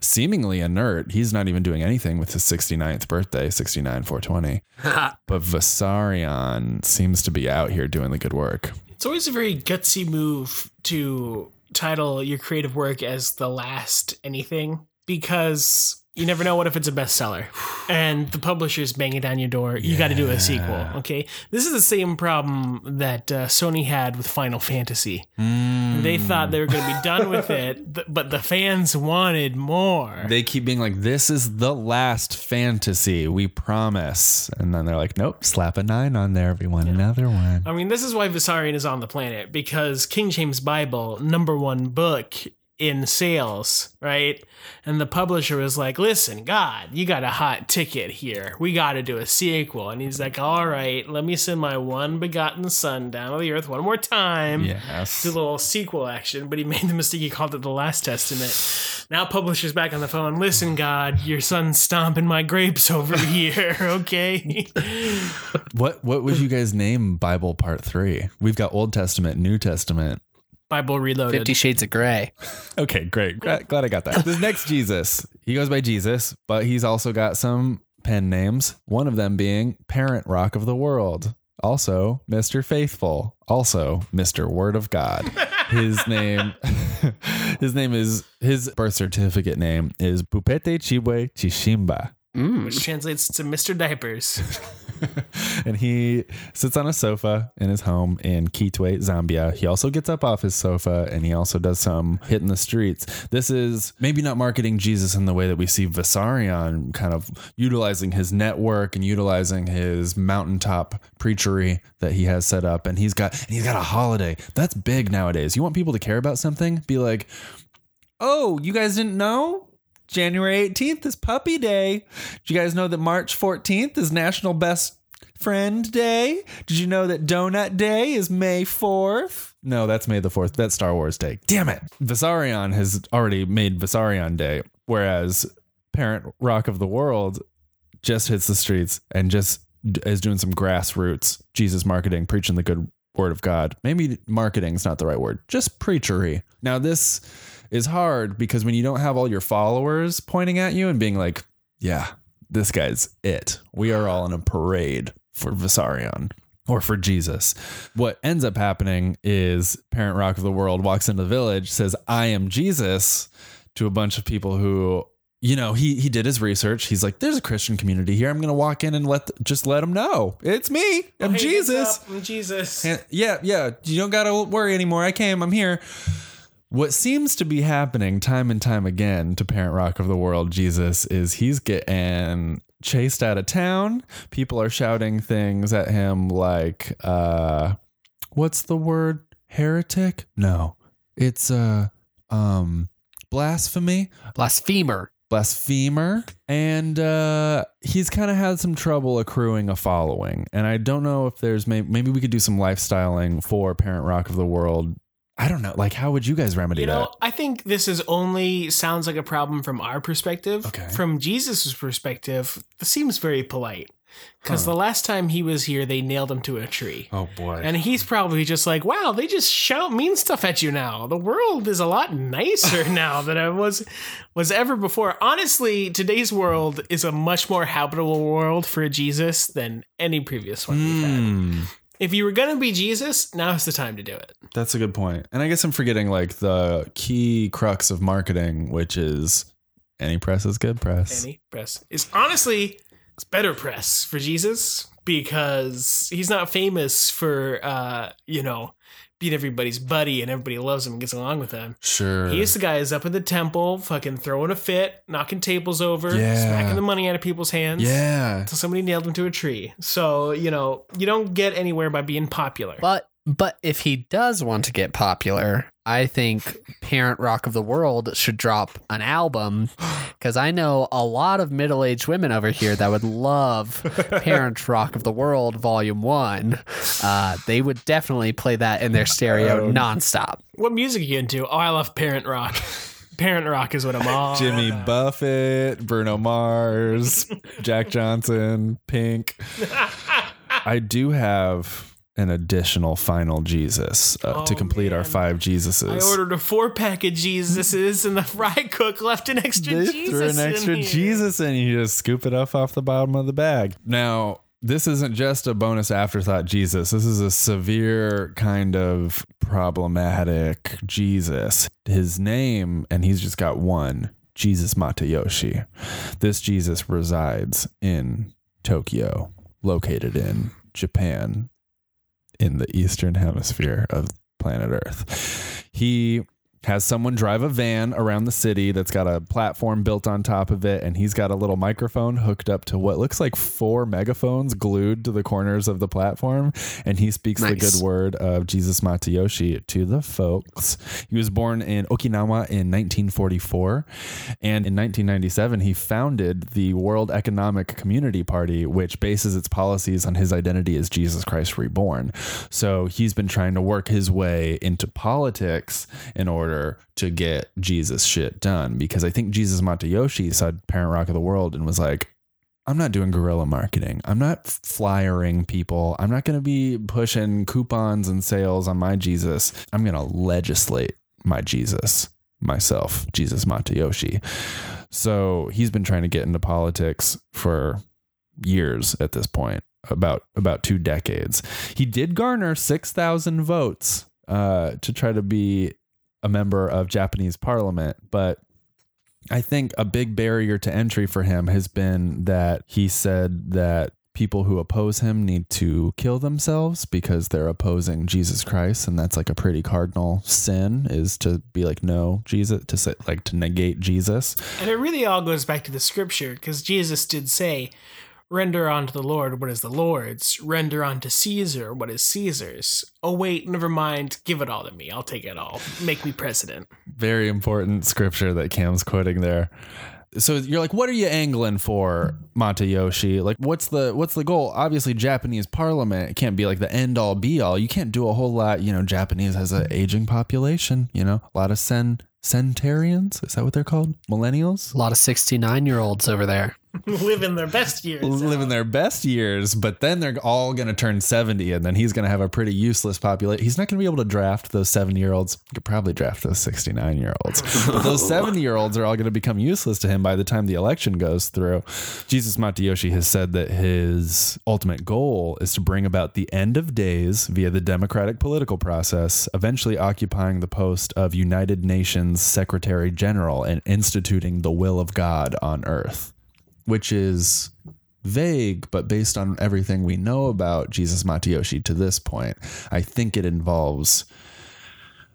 seemingly inert. He's not even doing anything with his 69th birthday, 69 420. (laughs) but Vissarion seems to be out here doing the good work. It's always a very gutsy move to title your creative work as the last anything because you never know what if it's a bestseller and the publisher's banging down your door. You got to do a sequel. Okay. This is the same problem that uh, Sony had with Final Fantasy. They thought they were going to be done with (laughs) it, but the fans wanted more. They keep being like, "This is the last fantasy, we promise," and then they're like, "Nope, slap a nine on there, everyone, another one." I mean, this is why Vissarion is on the planet because King James Bible, number one book in sales, right? And the publisher was like, listen, God, you got a hot ticket here. We got to do a sequel. And he's like, all right, let me send my one begotten son down to the earth one more time. Yes. Do a little sequel action, but he made the mistake. He called it the Last Testament. Now, publisher's back on the phone. Listen, God, your son's stomping my grapes over (laughs) here. Okay. What What would you guys name Bible Part Three? We've got Old Testament, New Testament. Bible Reloaded. Fifty Shades of Grey. (laughs) Okay, great. Glad, glad I got that. This next Jesus, he goes by Jesus, but he's also got some pen names. One of them being Parent Rock of the World, also Mr. Faithful, also Mr. Word of God. (laughs) His name, (laughs) his name is his birth certificate name is Pupete Chibwe Chishimba. Mm. which translates to Mr. Diapers. (laughs) and he sits on a sofa in his home in Kitwe, Zambia. He also gets up off his sofa and he also does some hit in the streets. This is maybe not marketing Jesus in the way that we see Vissarion kind of utilizing his network and utilizing his mountaintop preachery that he has set up. And he's got and he's got a holiday. That's big nowadays. You want people to care about something? Be like, oh, you guys didn't know? January 18th is Puppy Day. Did you guys know that March 14th is National Best Friend Day? Did you know that Donut Day is May 4th? No, that's May the 4th. That's Star Wars Day. Damn it. Vissarion has already made Vissarion Day, whereas Parent Rock of the World just hits the streets and just is doing some grassroots Jesus marketing, preaching the good word of God. Maybe marketing is not the right word, just preachery. Now, this is hard because when you don't have all your followers pointing at you and being like, yeah, this guy's it. We are all in a parade for Vissarion or for Jesus. What ends up happening is Parent Rock of the World walks into the village, says, I am Jesus to a bunch of people who you know he he did his research he's like there's a christian community here i'm gonna walk in and let the, just let them know it's me i'm oh, Hey, jesus? I'm Jesus. and- yeah, yeah. You don't got to worry anymore. I came. I'm here. What seems to be happening time and time again to Parent Rock of the World, Jesus, is he's getting chased out of town. People are shouting things at him like, uh, what's the word? Heretic? No. It's uh um blasphemy Blasphemer. blasphemer and uh he's kind of had some trouble accruing a following and i don't know if there's maybe, maybe we could do some lifestyling for parent rock of the world i don't know like how would you guys remedy You know, that I think this is only sounds like a problem from our perspective. Okay. From Jesus' perspective, this seems very polite. Because the last time he was here, they nailed him to a tree. oh boy And he's probably just like, wow, they just shout mean stuff at you now. The world is a lot nicer (laughs) now than it was was ever before. Honestly, today's world is a much more habitable world for Jesus than any previous one we've had. Hmm. If you were gonna be Jesus, now's the time to do it. that's a good point and i guess i'm forgetting like the key crux of marketing which is any press is good press Any press is honestly it's better press for Jesus because he's not famous for uh, you know, being everybody's buddy and everybody loves him and gets along with him. sure He's the guy who's up in the temple, fucking throwing a fit, knocking tables over, Yeah. smacking the money out of people's hands. yeah Until somebody nailed him to a tree. So, you know, you don't get anywhere by being popular. But but if he does want to get popular, I think Parent Rock of the World should drop an album (gasps) because I know a lot of middle aged women over here that would love (laughs) Parent Rock of the World Volume One. Uh, they would definitely play that in their stereo nonstop. what music are you into? Oh, I love Parent Rock. Parent Rock is what I'm all Jimmy about. Buffett, Bruno Mars, (laughs) Jack Johnson, Pink. (laughs) I do have an additional final Jesus uh, to Oh, complete our five Jesuses. I ordered a four pack of Jesuses, and the fry cook left an extra they Jesus. threw an extra here. Jesus in. You just scoop it up off the bottom of the bag. Now, this isn't just a bonus afterthought Jesus. This is a severe kind of problematic Jesus. His name, and he's just got one Jesus Matayoshi. This Jesus resides in Tokyo, located in Japan, in the eastern hemisphere of planet Earth. He has someone drive a van around the city that's got a platform built on top of it and he's got a little microphone hooked up to what looks like four megaphones glued to the corners of the platform and he speaks the good word of Jesus Matayoshi to the folks. He was born in Okinawa in 1944 and in 1997 he founded the World Economic Community Party which bases its policies on his identity as Jesus Christ reborn. So he's been trying to work his way into politics in order to get Jesus shit done because I think Jesus Matayoshi saw Parent Rock of the World and was like, I'm not doing guerrilla marketing. I'm not flyering people. I'm not going to be pushing coupons and sales on my Jesus. I'm going to legislate my Jesus myself, Jesus Matayoshi. So he's been trying to get into politics for years at this point, about about two decades. He did garner six thousand votes uh, to try to be a member of Japanese Parliament, but I think a big barrier to entry for him has been that he said that people who oppose him need to kill themselves because they're opposing Jesus Christ and that's like a pretty cardinal sin is to be like no Jesus to say like to negate Jesus. And it really all goes back to the scripture because Jesus did say, Render unto the Lord what is the Lord's, render unto Caesar what is Caesar's. Oh, wait, never mind. Give it all to me. I'll take it all. Make me president. Very important scripture that Cam's quoting there. So you're like, what are you angling for, Matayoshi? Like, what's the what's the goal? Obviously, Japanese Parliament can't be like the end all be all. You can't do a whole lot. You know, Japanese has an aging population. You know, a lot of sen centarians. Is that what they're called? Millennials A lot of 69 year olds over there. (laughs) Living their best years. living their best years, but then they're all going to turn 70 and then he's going to have a pretty useless population. He's not going to be able to draft those 70 year olds. He could probably draft those 69 year olds. but those (laughs) 70 year olds are all going to become useless to him by the time the election goes through. Jesus Matayoshi has said that his ultimate goal is to bring about the end of days via the democratic political process, eventually occupying the post of United Nations Secretary General and instituting the will of God on earth which is vague, but based on everything we know about Jesus Matayoshi to this point, I think it involves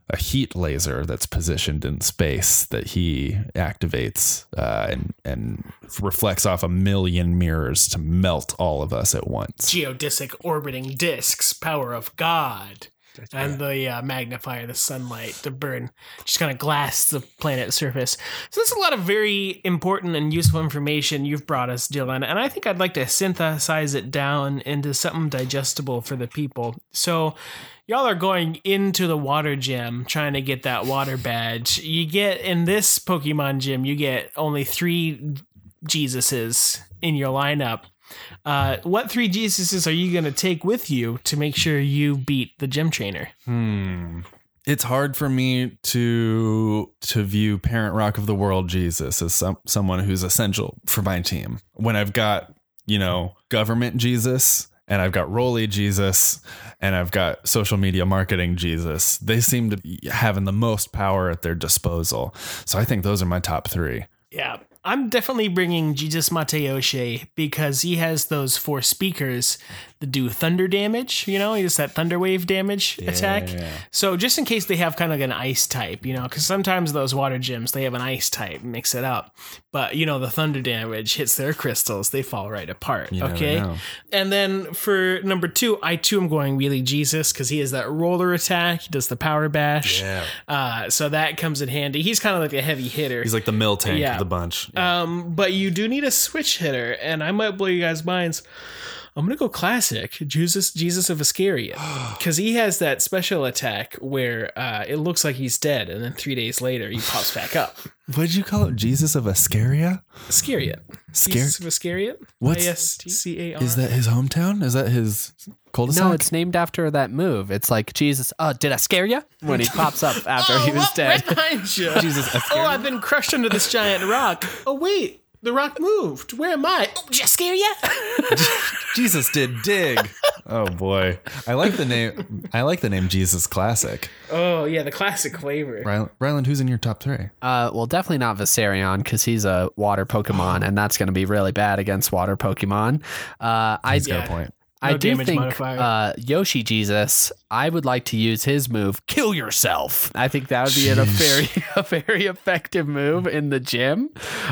a heat laser that's positioned in space that he activates uh, and and reflects off a million mirrors to melt all of us at once. Geodesic orbiting discs, power of God. And the uh, magnifier, the sunlight to burn, just kind of glass the planet's surface. So there's a lot of very important and useful information you've brought us, Dylan, and I think I'd like to synthesize it down into something digestible for the people. So y'all are going into the water gym trying to get that water badge. You get in this Pokemon gym, you get only three Jesuses in your lineup. Uh, what three Jesuses are you going to take with you to make sure you beat the gym trainer? Hmm. It's hard for me to to view Parent Rock of the World Jesus as some someone who's essential for my team. When I've got, you know, government Jesus and I've got Roly Jesus and I've got social media marketing Jesus. They seem to be having the most power at their disposal. So I think those are my top 3. Yeah. I'm definitely bringing Jesus Matayoshi because he has those four speakers that do thunder damage. You know, does that thunder wave damage attack. So just in case they have kind of like an ice type, you know, because sometimes those water gyms they have an ice type, mix it up. But you know, the thunder damage hits their crystals, they fall right apart. never okay. And then for number two, I too am going really Jesus because he has that roller attack. He does the power bash. Yeah. Uh, so that comes in handy. He's kind of like a heavy hitter. He's like the Miltank Yeah. of the bunch. Um, but you do need a switch hitter, and I might blow you guys' minds. I'm gonna go classic Jesus Jesus of Iscariot (gasps) because he has that special attack where uh, it looks like he's dead, and then three days later he pops back up. what did you call it? Jesus of Iscaria? Iscariot, Scare- Jesus of Iscariot. What's- I S C A R. Is that his hometown? Is that his cul-de-sac? No, it's named after that move. It's like Jesus. Uh, did I scare you? When he pops up (laughs) after he was what dead. behind you? (laughs) Jesus Oh, I've been crushed under this giant rock. Oh wait, the rock moved. Where am I? Oh, did I scare you? (laughs) Jesus did dig. oh boy, I like the name. I like the name Jesus Classic. Oh yeah, the classic flavor. Ryland, Ryland who's in your top three? Uh, well, definitely not Vissarion because he's a water Pokemon, and that's going to be really bad against water Pokemon. Uh, I He's got a point. I do think uh, Yoshi Jesus. I would like to use his move, "Kill Yourself." I think that would be a very, (laughs) a very effective move in the gym.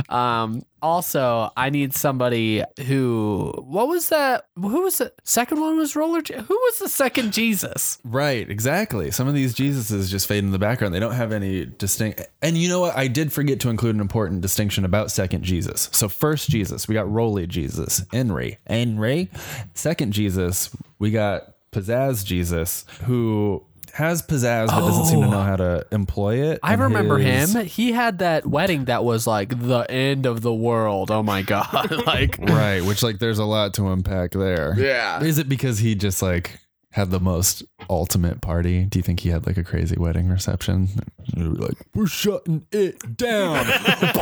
Um, also, I need somebody who. What was that? Who was the second one? Was Roller? Who was the second Jesus? Right, exactly. Some of these Jesuses just fade in the background. They don't have any distinct. And you know what? I did forget to include an important distinction about second Jesus. So first Jesus, we got Roly Jesus, Henry, Henry. Second Jesus, we got Pizzazz Jesus, who has pizzazz but doesn't seem to Oh. know how to employ it. I and remember his- him. He had that wedding that was like the end of the world. Oh my god! (laughs) like Right, which like there's a lot to unpack there. Yeah. Is it because he just like had the most ultimate party? Do you think he had like a crazy wedding reception? And we were like, we're shutting it down. get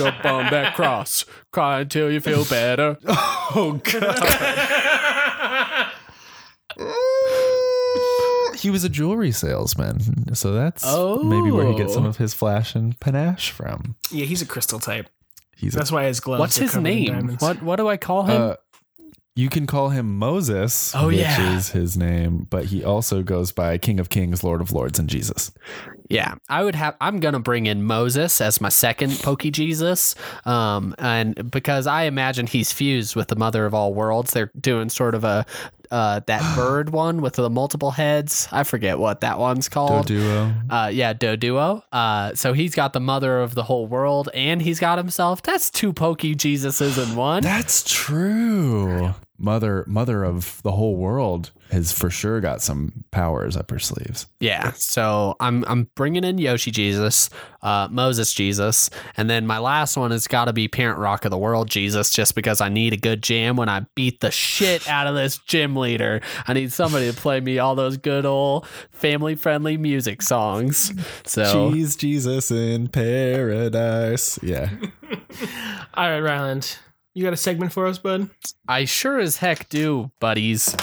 up on that cross, cry until you feel better. (laughs) oh god. (laughs) he was a jewelry salesman, so that's oh. maybe where he gets some of his flash and panache from. Yeah, he's a crystal type. He's a That's why his gloves. What's are his covered in name? What what do I call him? Uh, you can call him Moses, Oh, which yeah. is his name, but he also goes by King of Kings, Lord of Lords, and Jesus. Yeah, I would have. I'm gonna bring in Moses as my second Pokey Jesus, um, and because I imagine he's fused with the Mother of all worlds. They're doing sort of a uh, that (gasps) bird one with the multiple heads. I forget what that one's called. Duo. Uh, yeah, Doduo. Uh, so he's got the Mother of the whole world, and he's got himself. That's two Pokey Jesuses in one. That's true. Mother, mother of the whole world, has for sure got some powers up her sleeves. Yeah, so I'm I'm bringing in Yoshi Jesus, uh, Moses Jesus, and then my last one has got to be Parent Rock of the World Jesus, just because I need a good jam when I beat the shit out of this gym leader. I need somebody to play me all those good old family friendly music songs. So She's Jesus in paradise. Yeah. (laughs) All right, Ryland, you got a segment for us, bud? I sure as heck do, buddies.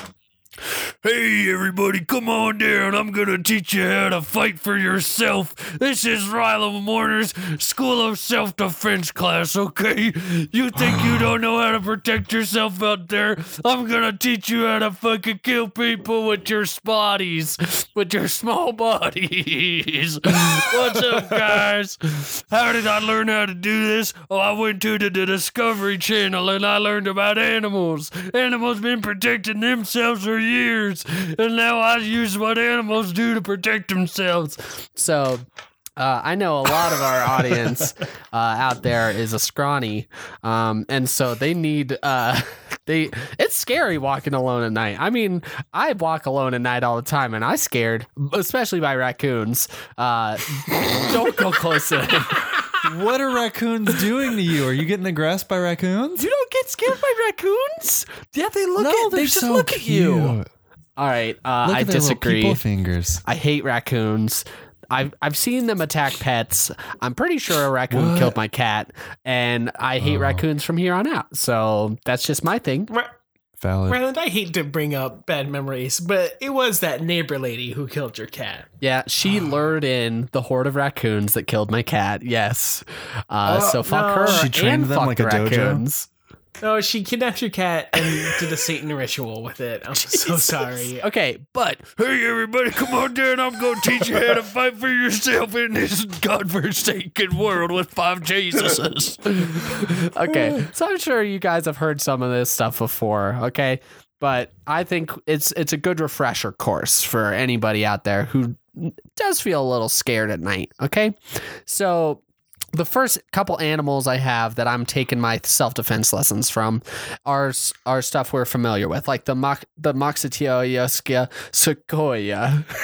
Hey, everybody, come on down. I'm going to teach you how to fight for yourself. This is Ryland Warner's School of Self Defense class, okay? You think you don't know how to protect yourself out there? I'm going to teach you how to fucking kill people with your spotties, with your small (laughs) bodies. What's up, guys? How did I learn how to do this? Oh, I went to the, the Discovery Channel and I learned about animals. Animals been protecting themselves years, and now I use what animals do to protect themselves. So uh, I know a lot of our audience (laughs) uh, out there is a scrawny, um, and so they need uh, (laughs) they. It's scary walking alone at night. I mean, I walk alone at night all the time, and I'm scared, especially by raccoons. Uh, don't go close to them. (laughs) what are raccoons doing to you? Are you getting aggressed by raccoons? You don't get scared by raccoons. Yeah, they look no, at. they're They just so look at you. All right, uh, Look I at their disagree. fingers. I hate raccoons. I've I've seen them attack pets. I'm pretty sure a raccoon What? killed my cat, and I hate Oh. raccoons from here on out. So that's just my thing. Ry- Valid. Ryland, I hate to bring up bad memories, but it was that neighbor lady who killed your cat. Yeah, she lured in the horde of raccoons that killed my cat. Yes. Uh, Oh, so fuck no. her. She trained and them fuck like the a dojo? raccoons. No, she kidnapped your cat and did a Satan ritual with it. I'm so sorry. Okay, but Hey, everybody, come on down. I'm going to teach you how to fight for yourself in this godforsaken world with five Jesuses. (laughs) okay, so I'm sure you guys have heard some of this stuff before. Okay, but I think it's it's a good refresher course for anybody out there who does feel a little scared at night. Okay, so. The first couple animals I have that I'm taking my self defense lessons from are are stuff we're familiar with, like the mock the Moxitioioscia sequoia. (laughs)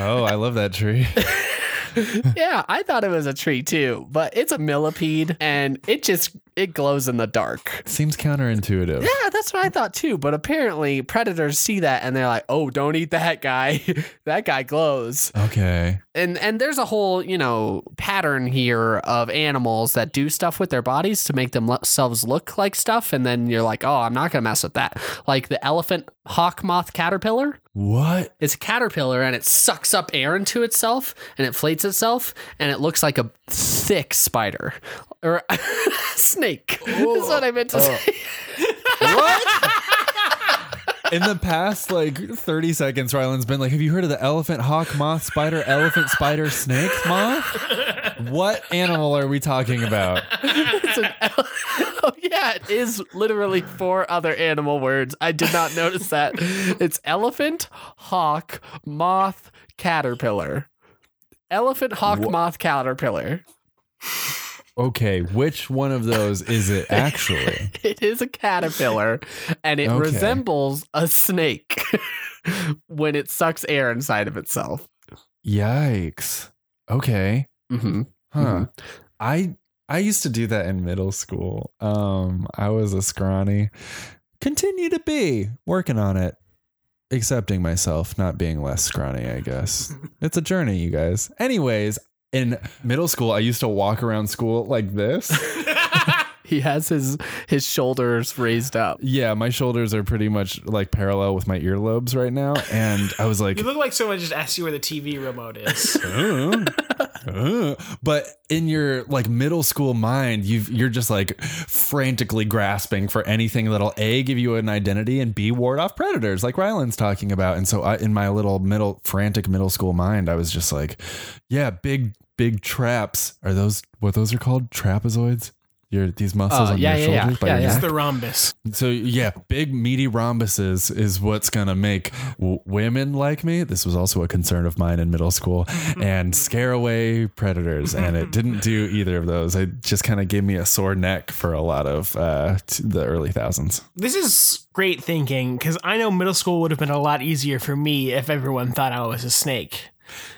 Oh, I love that tree. (laughs) yeah, I thought it was a tree too, but it's a millipede and it just it glows in the dark. Seems counterintuitive. Yeah, that's what I thought too. But apparently, predators see that and they're like, "Oh, don't eat that guy. (laughs) that guy glows." Okay. And and there's a whole you know pattern here of animals that do stuff with their bodies to make themselves look like stuff, and then you're like, "Oh, I'm not gonna mess with that." Like the elephant hawk moth caterpillar. What? It's a caterpillar and it sucks up air into itself and it inflates itself and it looks like a thick spider or (laughs) snake. is what I meant to oh. say. What? (laughs) In the past like 30 seconds, Ryland's been like, Have you heard of the elephant, hawk, moth, spider, elephant, spider, snake, moth? What animal are we talking about? It's an ele- (laughs) oh yeah, it is literally four other animal words. I did not notice that. It's elephant, hawk, moth, caterpillar. Elephant, hawk, moth, caterpillar. Okay, which one of those is it (laughs) actually? It is a caterpillar and it Okay. resembles a snake. (laughs) when it sucks air inside of itself. Yikes. Okay. hmm Huh. I I used to do that in middle school. Um, I was a scrawny. Continue to be working on it. Accepting myself, not being less scrawny, I guess. (laughs) it's a journey, you guys. Anyways, in middle school, I used to walk around school like this. (laughs) He has his his shoulders raised up. yeah, my shoulders are pretty much like parallel with my earlobes right now. And I was like, You look like someone just asked you where the TV remote is. (laughs) Uh, but in your like middle school mind you've you're just like frantically grasping for anything that'll a give you an identity and b ward off predators like ryland's talking about. And so I, in my little middle frantic middle school mind i was just like yeah big big traps. Are those what those are called? Trapezoids your these muscles Oh, on yeah, your yeah, yeah. shoulders by Yeah, yeah. It's the rhombus. So yeah, big meaty rhombuses is what's gonna make w- women like me. This was also a concern of mine in middle school, (laughs) and scare away predators. And it didn't do either of those. It just kind of gave me a sore neck for a lot of uh, t- the early thousands. This is great thinking because I know middle school would have been a lot easier for me if everyone thought I was a snake.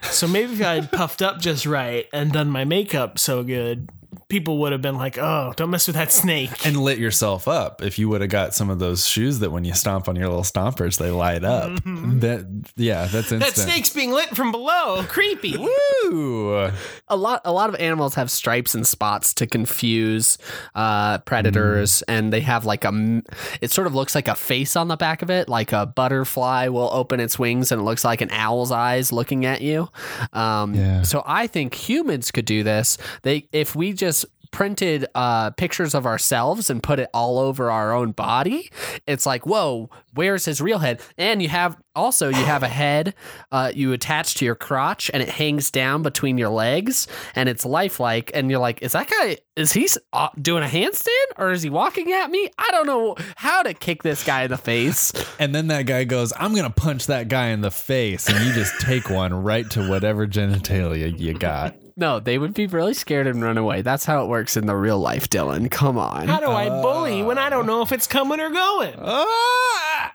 So maybe if I had puffed up just right and done my makeup so good, people would have been like, "Oh, don't mess with that snake." (laughs) And lit yourself up if you would have got some of those shoes that when you stomp on your little stompers they light up. That yeah, that's instant. that snake's being lit from below. Creepy. (laughs) Woo! A lot a lot of animals have stripes and spots to confuse uh, predators, and they have like a. It sort of looks like a face on the back of it, like a butterfly will open its wings, and it looks like an owl's eyes looking at you. Um, Yeah. So I think humans could do this. They if we just printed uh, pictures of ourselves and put it all over our own body it's like whoa where's his real head and you have also you have a head uh, you attach to your crotch and it hangs down between your legs and it's lifelike and you're like is that guy is he uh, doing a handstand or is he walking at me i don't know how to kick this guy in the face (laughs) And then that guy goes, I'm to punch that guy in the face. And you just take one right to whatever genitalia you got. No they would be really scared and run away that's how it works in the real life dylan come on How do I bully when I don't know if it's coming or going? Ah!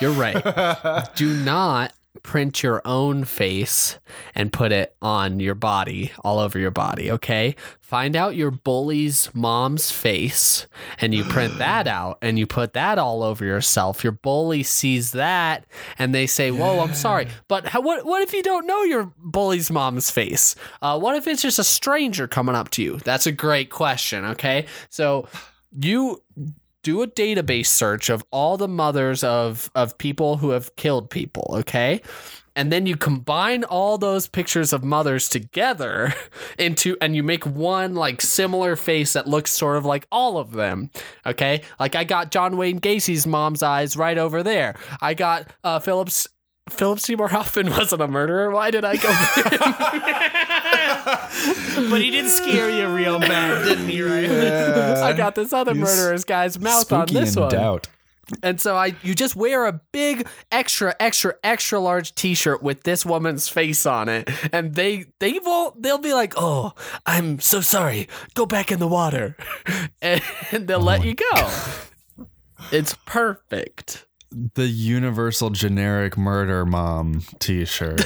You're right. (laughs) Do not print your own face and put it on your body, all over your body, okay? Find out your bully's mom's face and you print (sighs) that out and you put that all over yourself. Your bully sees that and they say, Whoa, I'm sorry. But how, what, what if you don't know your bully's mom's face? Uh, what if it's just a stranger coming up to you? That's a great question, okay? So you do a database search of all the mothers of of people who have killed people, okay? And then you combine all those pictures of mothers together (laughs) into and you make one like similar face that looks sort of like all of them. Okay? Like I got John Wayne Gacy's mom's eyes right over there. I got uh Phillips Philip Seymour Hoffman wasn't a murderer. Why did I go for him? (laughs) but he did scare you real bad, didn't he? Right? I got this other He's murderer's guy's mouth on Spooky this and one. doubt. And so I you just wear a big extra extra extra large t-shirt with this woman's face on it and they they won't they'll be like, "Oh, I'm so sorry. Go back in the water." (laughs) and they'll oh let you go. It's perfect. The universal generic murder mom t shirt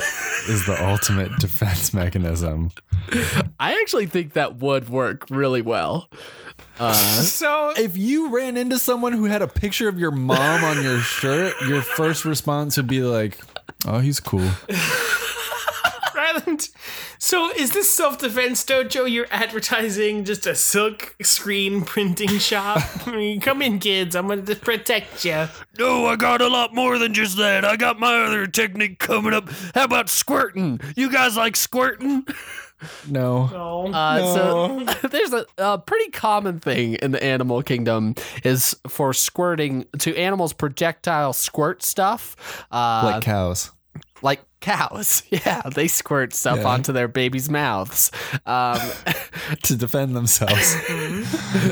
is the ultimate (laughs) defense mechanism. I actually think that would work really well. Uh, (laughs) So If you ran into someone who had a picture of your mom on your shirt, your first response would be like, oh, he's cool. (laughs) Ryland, so is this self defense dojo you're advertising just a silk screen printing shop? (laughs) I mean, come in, kids. I'm going to protect you. No, I got a lot more than just that. I got my other technique coming up. How about squirting? You guys like squirting? No. Oh. Uh, So (laughs) there's a, a pretty common thing in the animal kingdom is for squirting to animals projectile squirt stuff. Uh, Like cows. Like cows. (laughs) Yeah, they squirt stuff Yeah. onto their babies' mouths. Um, (laughs) To defend themselves.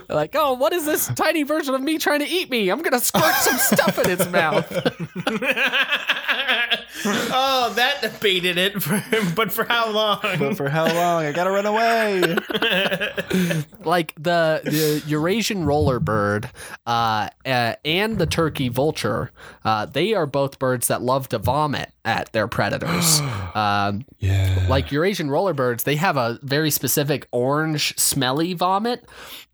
(laughs) like, oh, what is this tiny version of me trying to eat me? I'm gonna squirt some stuff in its mouth. (laughs) oh, that debated it, for, but for how long? But for how long? I gotta run away. (laughs) like the, the Eurasian roller bird uh, uh, and the turkey vulture, uh, they are both birds that love to vomit at their predators. (gasps) um, Yeah. like Eurasian roller birds, they have a very specific orange, smelly vomit.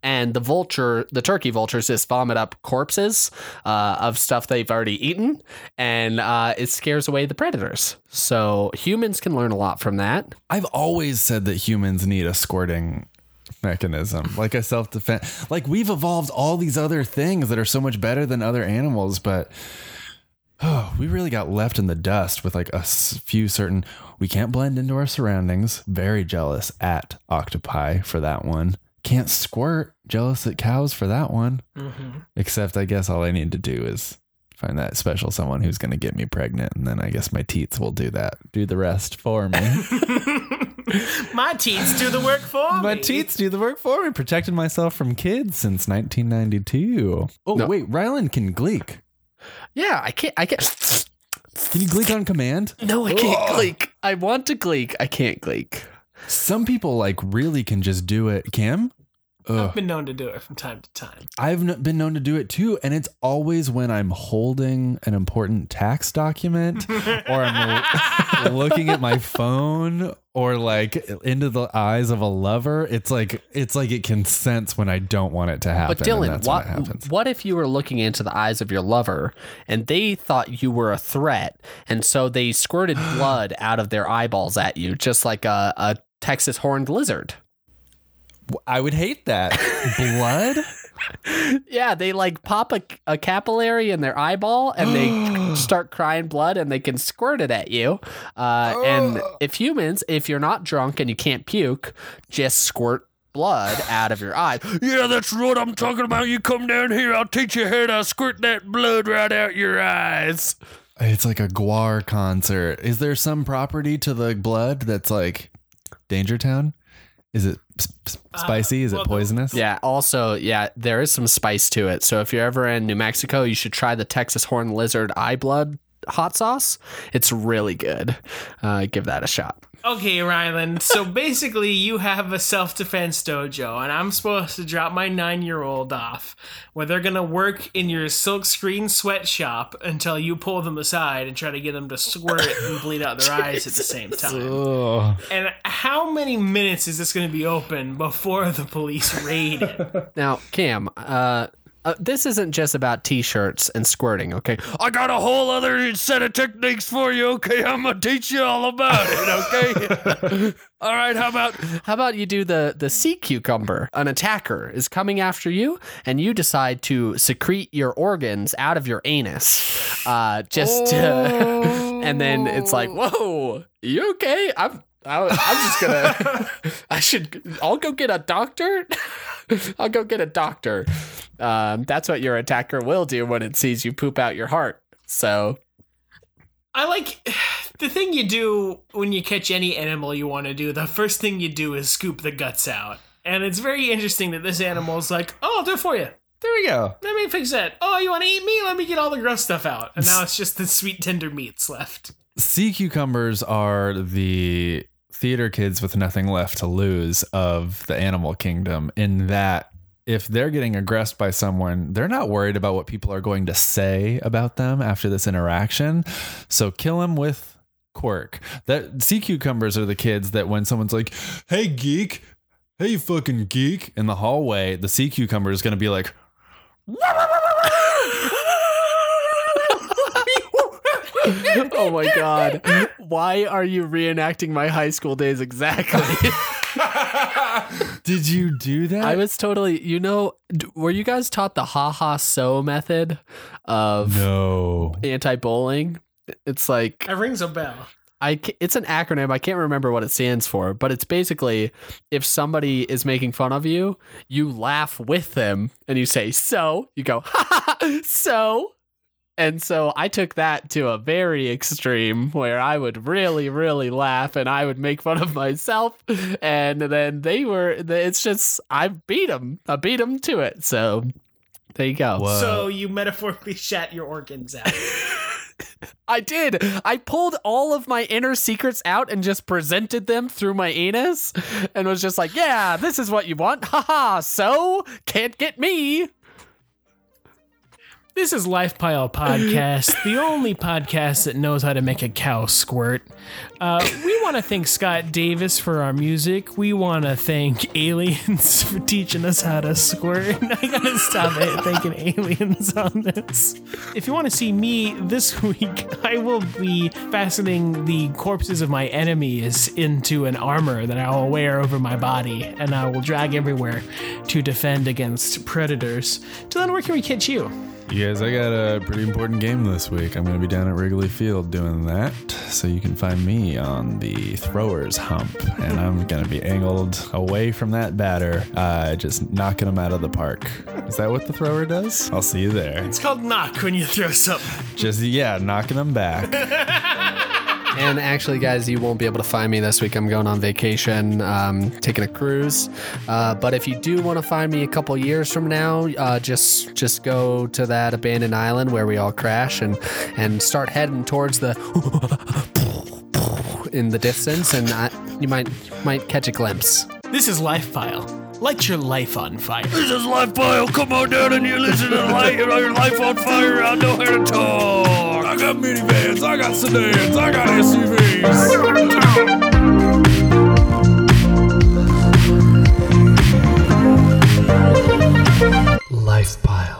And the vulture, the turkey vultures, just vomit up corpses uh, of stuff they've already eaten, and uh, it scares away the predators. So humans can learn a lot from that. I've always said that humans need a squirting mechanism, like a self defense. Like we've evolved all these other things that are so much better than other animals, but oh, we really got left in the dust with like a few certain. We can't blend into our surroundings. Very jealous at octopi for that one. Can't squirt. Jealous at cows for that one. Mm-hmm. Except I guess all I need to do is find that special someone who's going to get me pregnant, and then I guess my teeth will do that. Do the rest for me. (laughs) My teats do the work for (laughs) me. My teats do the work for me, protecting myself from kids since 1992. Oh, No. wait, Ryland can gleek. Yeah, I can't. I can't. Can you gleek on command? No, I can't gleek. I want to gleek. I can't gleek. Some people like really can just do it. Kim? I've been known to do it from time to time. I've kn- been known to do it too, and it's always when I'm holding an important tax document (laughs) or I'm l- (laughs) looking at my phone or like into the eyes of a lover. It's like it's like it can sense when I don't want it to happen. But Dylan, that's what happens. what if you were looking into the eyes of your lover and they thought you were a threat, and so they squirted (gasps) blood out of their eyeballs at you, just like a, a Texas horned lizard? I would hate that blood. (laughs) Yeah, they like pop a, a capillary in their eyeball and they (gasps) start crying blood and they can squirt it at you. Uh, and if humans, if you're not drunk and you can't puke, just squirt blood out of your eye. Yeah, that's what I'm talking about. You come down here, I'll teach you how to squirt that blood right out your eyes. It's like a GWAR concert. Is there some property to the blood that's like Danger Town? Is it s- s- spicy? Is well, it poisonous? Yeah, also, yeah, there is some spice to it. So if you're ever in New Mexico, you should try the Texas horn lizard eye blood hot sauce. It's really good. Uh, give that a shot. Okay, Ryland. So (laughs) basically, you have a self defense dojo, and I'm supposed to drop my nine year old off, where they're gonna work in your silkscreen sweatshop until you pull them aside and try to get them to squirt and bleed out their eyes at the same (laughs) time. Ugh. And how many minutes is this gonna be open before the police raid it? (laughs) Now, Cam, uh, uh, this isn't just about t-shirts and squirting, okay? I got a whole other set of techniques for you, okay? I'm gonna teach you all about it, okay? (laughs) all right, how about How about you do the the sea cucumber? An attacker is coming after you, and you decide to secrete your organs out of your anus, uh, just to, (laughs) and then it's like, whoa, you okay? I'm. I, I'm just gonna. (laughs) I should. I'll go get a doctor. (laughs) I'll go get a doctor. Um, that's what your attacker will do when it sees you poop out your heart. So I like the thing you do when you catch any animal you want to do. The first thing you do is scoop the guts out, and it's very interesting that this animal is like, "Oh, I'll do it for you. There we go. Let me fix that. Oh, you want to eat me? Let me get all the gross stuff out." And (laughs) now it's just the sweet tender meats left. Sea cucumbers are the theater kids with nothing left to lose of the animal kingdom, in that if they're getting aggressed by someone, they're not worried about what people are going to say about them after this interaction. So kill them with quirk. That sea cucumbers are the kids that when someone's like, "Hey geek, hey you fucking geek," in the hallway, the sea cucumber is going to be like, (laughs) oh my god. Why are you reenacting my high school days exactly? (laughs) "Did you do that?" I was totally, you know, d- were you guys taught the ha ha so method of no. anti-bullying? It's like That rings a bell. I ca- it's an acronym. I can't remember what it stands for, but it's basically if somebody is making fun of you, you laugh with them and you say so. You go ha ha, ha so. And so I took that to a very extreme where I would really, really laugh and I would make fun of myself. And then they were, it's just, I beat them. I beat them to it. So there you go. Whoa. So you metaphorically (laughs) shat your organs out. (laughs) I did. I pulled all of my inner secrets out and just presented them through my anus and was just like, yeah, this is what you want. Haha, so can't get me. This is Life Pile Podcast, the only podcast that knows how to make a cow squirt. Uh, we want to thank Scott Davis for our music. We want to thank aliens (laughs) for teaching us how to squirt. (laughs) I gotta stop it thanking aliens on this. If you want to see me this (laughs) week, I will be fastening the corpses of my enemies into an armor that I will wear over my body, and I will drag everywhere to defend against predators. Till then, where can we catch you? You guys, I got a pretty important game this week. I'm going to be down at Wrigley Field doing that. So you can find me on the throwers hump. And I'm going to be angled away from that batter, uh, just knocking them out of the park. Is that what the thrower does? I'll see you there. It's called knock when you throw something. Just, yeah, knocking them back. (laughs) And actually, guys, you won't be able to find me this week. I'm going on vacation, um, taking a cruise. Uh, but if you do want to find me a couple years from now, uh, just just go to that abandoned island where we all crash and and start heading towards the (laughs) in the distance, and I, you might might catch a glimpse. This is Life Pile. Light your life on fire. This is Life Pile. Come on down and you listen to light your life on fire. I know how to talk. I got minivans. I got sedans. I got SUVs. Life Pile.